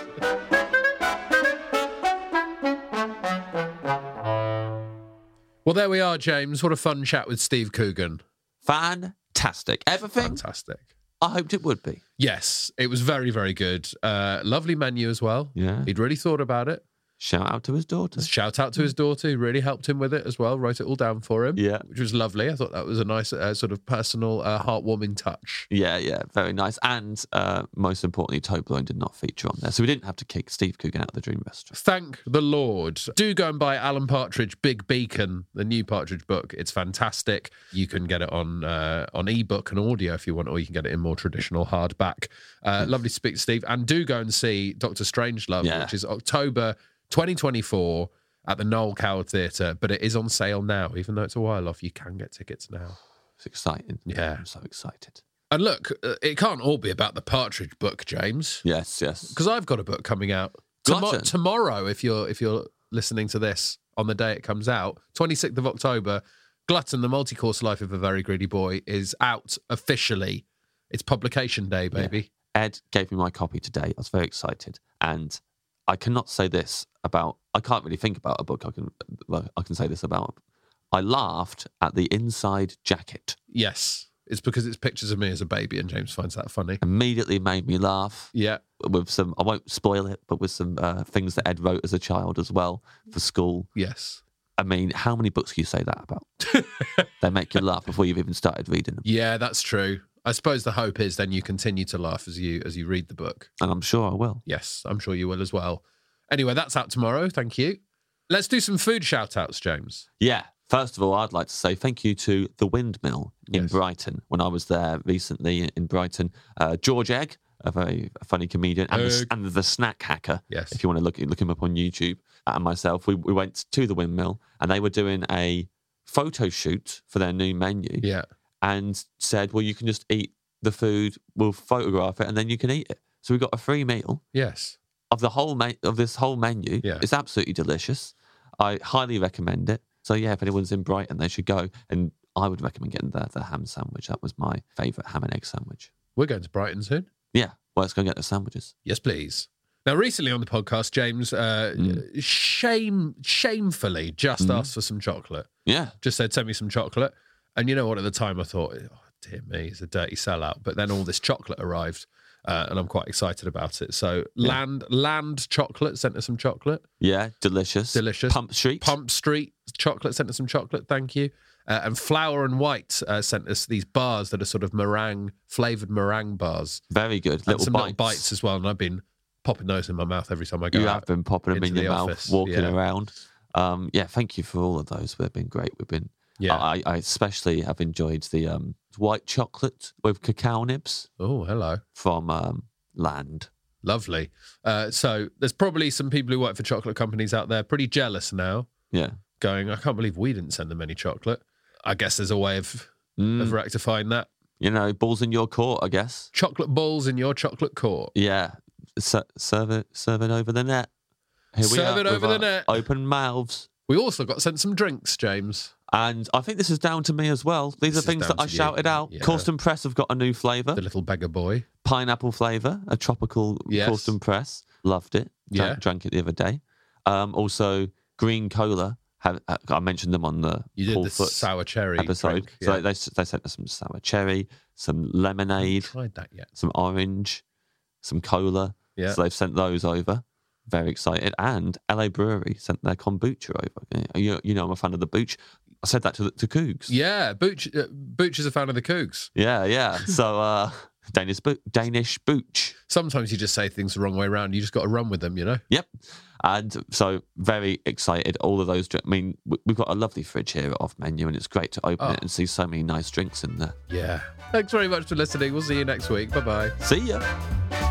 [laughs] Well, there we are, James. What a fun chat with Steve Coogan. Fantastic. Everything Fantastic. I hoped it would be. Yes, it was very, very good. Uh, lovely menu as well. Yeah. He'd really thought about it. Shout out to his daughter. Shout out to his daughter, who really helped him with it as well. Wrote it all down for him. Yeah. which was lovely. I thought that was a nice, uh, sort of personal, uh, heartwarming touch. Yeah, yeah, very nice. And uh, most importantly, Toblerone did not feature on there. So we didn't have to kick Steve Coogan out of the Dream Restaurant. Thank the Lord. Do go and buy Alan Partridge Big Beacon, the new Partridge book. It's fantastic. You can get it on uh, on ebook and audio if you want, or you can get it in more traditional hardback. Uh, lovely to speak to Steve. And do go and see Doctor Strangelove, Yeah. which is October 2024 at the Noel Coward Theatre. But it is on sale now, even though it's a while off. You can get tickets now. It's exciting. Yeah. I'm so excited. And look, uh, it can't all be about the Partridge book, James. Yes, yes. because I've got a book coming out tomo- Glutton. tomorrow. If you're if you're listening to this on the day it comes out, 26th of October, Glutton: The Multi-Course Life of a Very Greedy Boy is out officially. It's publication day, baby. Ed gave me my copy today. I was very excited. And I cannot say this about. I can't really think about a book. I can. Well, I can say this about. I laughed at the inside jacket. Yes. It's because it's pictures of me as a baby, and James finds that funny. Immediately made me laugh Yeah. with some. I won't spoil it, but with some uh, things that Ed wrote as a child as well for school. Yes. I mean, how many books can you say that about? [laughs] they make you laugh before you've even started reading them, Yeah, that's true. I suppose the hope is then you continue to laugh as you as you read the book. and I'm sure I will. Yes, I'm sure you will as well. Anyway, that's out tomorrow. Thank you. Let's do some food shout outs, James. Yeah. First of all, I'd like to say thank you to the Windmill in Yes. Brighton. When I was there recently in Brighton, uh, George Egg, a very funny comedian, and the, and the Snack Hacker. Yes. If you want to look look him up on YouTube, and myself, we, we went to the Windmill, and they were doing a photo shoot for their new menu, Yeah. And said, "Well, you can just eat the food, we'll photograph it, and then you can eat it." So we got a free meal Yes. of the whole me- of this whole menu. Yeah. It's absolutely delicious. I highly recommend it. So yeah, if anyone's in Brighton, they should go. And I would recommend getting the the ham sandwich. That was my favourite ham and egg sandwich. We're going to Brighton soon. Yeah, well, let's go and get the sandwiches. Yes, please. Now, recently on the podcast, James uh, Mm. shame shamefully just asked for some chocolate. Yeah, Just said, "Send me some chocolate." And you know what? At the time, I thought, "Oh dear me, he's a dirty sellout." But then all this chocolate arrived, uh, and I'm quite excited about it. So, Land Land Chocolate sent us some chocolate. yeah, delicious, Delicious. Pump Street. Pump Street Chocolate sent us some chocolate. Thank you. Uh, and Flower and White uh, sent us these bars that are sort of meringue flavored meringue bars. Very good. and Little some bites. little bites as well. And I've been popping those in my mouth every time I go You out. have been popping them in your the mouth, office, walking yeah. around. Um, yeah, thank you for all of those. They've been great. We've been. Yeah. I, I especially have enjoyed the um, white chocolate with cacao nibs oh, hello. from um, Land. Lovely. Uh, so there's probably some people who work for chocolate companies out there pretty jealous now, Yeah. going, I can't believe we didn't send them any chocolate. I guess there's a way of, Mm. of rectifying that. you know, balls in your court, I guess. Chocolate balls in your chocolate court. Yeah, S- serve it, serve it over the net. Here we Serve are it over the net. Open mouths, We also got sent some drinks, James. And I think this is down to me as well. These This are things that I you. shouted out. Yeah. Cawston Press have got a new flavour, The little beggar boy. pineapple flavour, a tropical Yes. Cawston Press. Loved it. Drank, Yeah. drank it the other day. Um, also, green cola. Have, uh, I mentioned them on the You did Paul the Foot sour cherry episode. drink, So they, they sent us some sour cherry, some lemonade, tried that yet. some orange, some cola. Yeah. So they've sent those over. Very excited. And LA Brewery sent their kombucha over. You, you know, I'm a fan of the booch. I said that to the, to Cougs. Yeah, Booch, uh, Booch is a fan of the Cougs. Yeah, yeah. [laughs] So uh, Danish bo- Danish booch. Sometimes you just say things the wrong way around. You just got to run with them, you know? Yep. And so very excited. All of those. dr- I mean, we've got a lovely fridge here at Off Menu, and it's great to open Oh. it and see so many nice drinks in there. Yeah. Thanks very much for listening. We'll see you next week. Bye bye. See ya.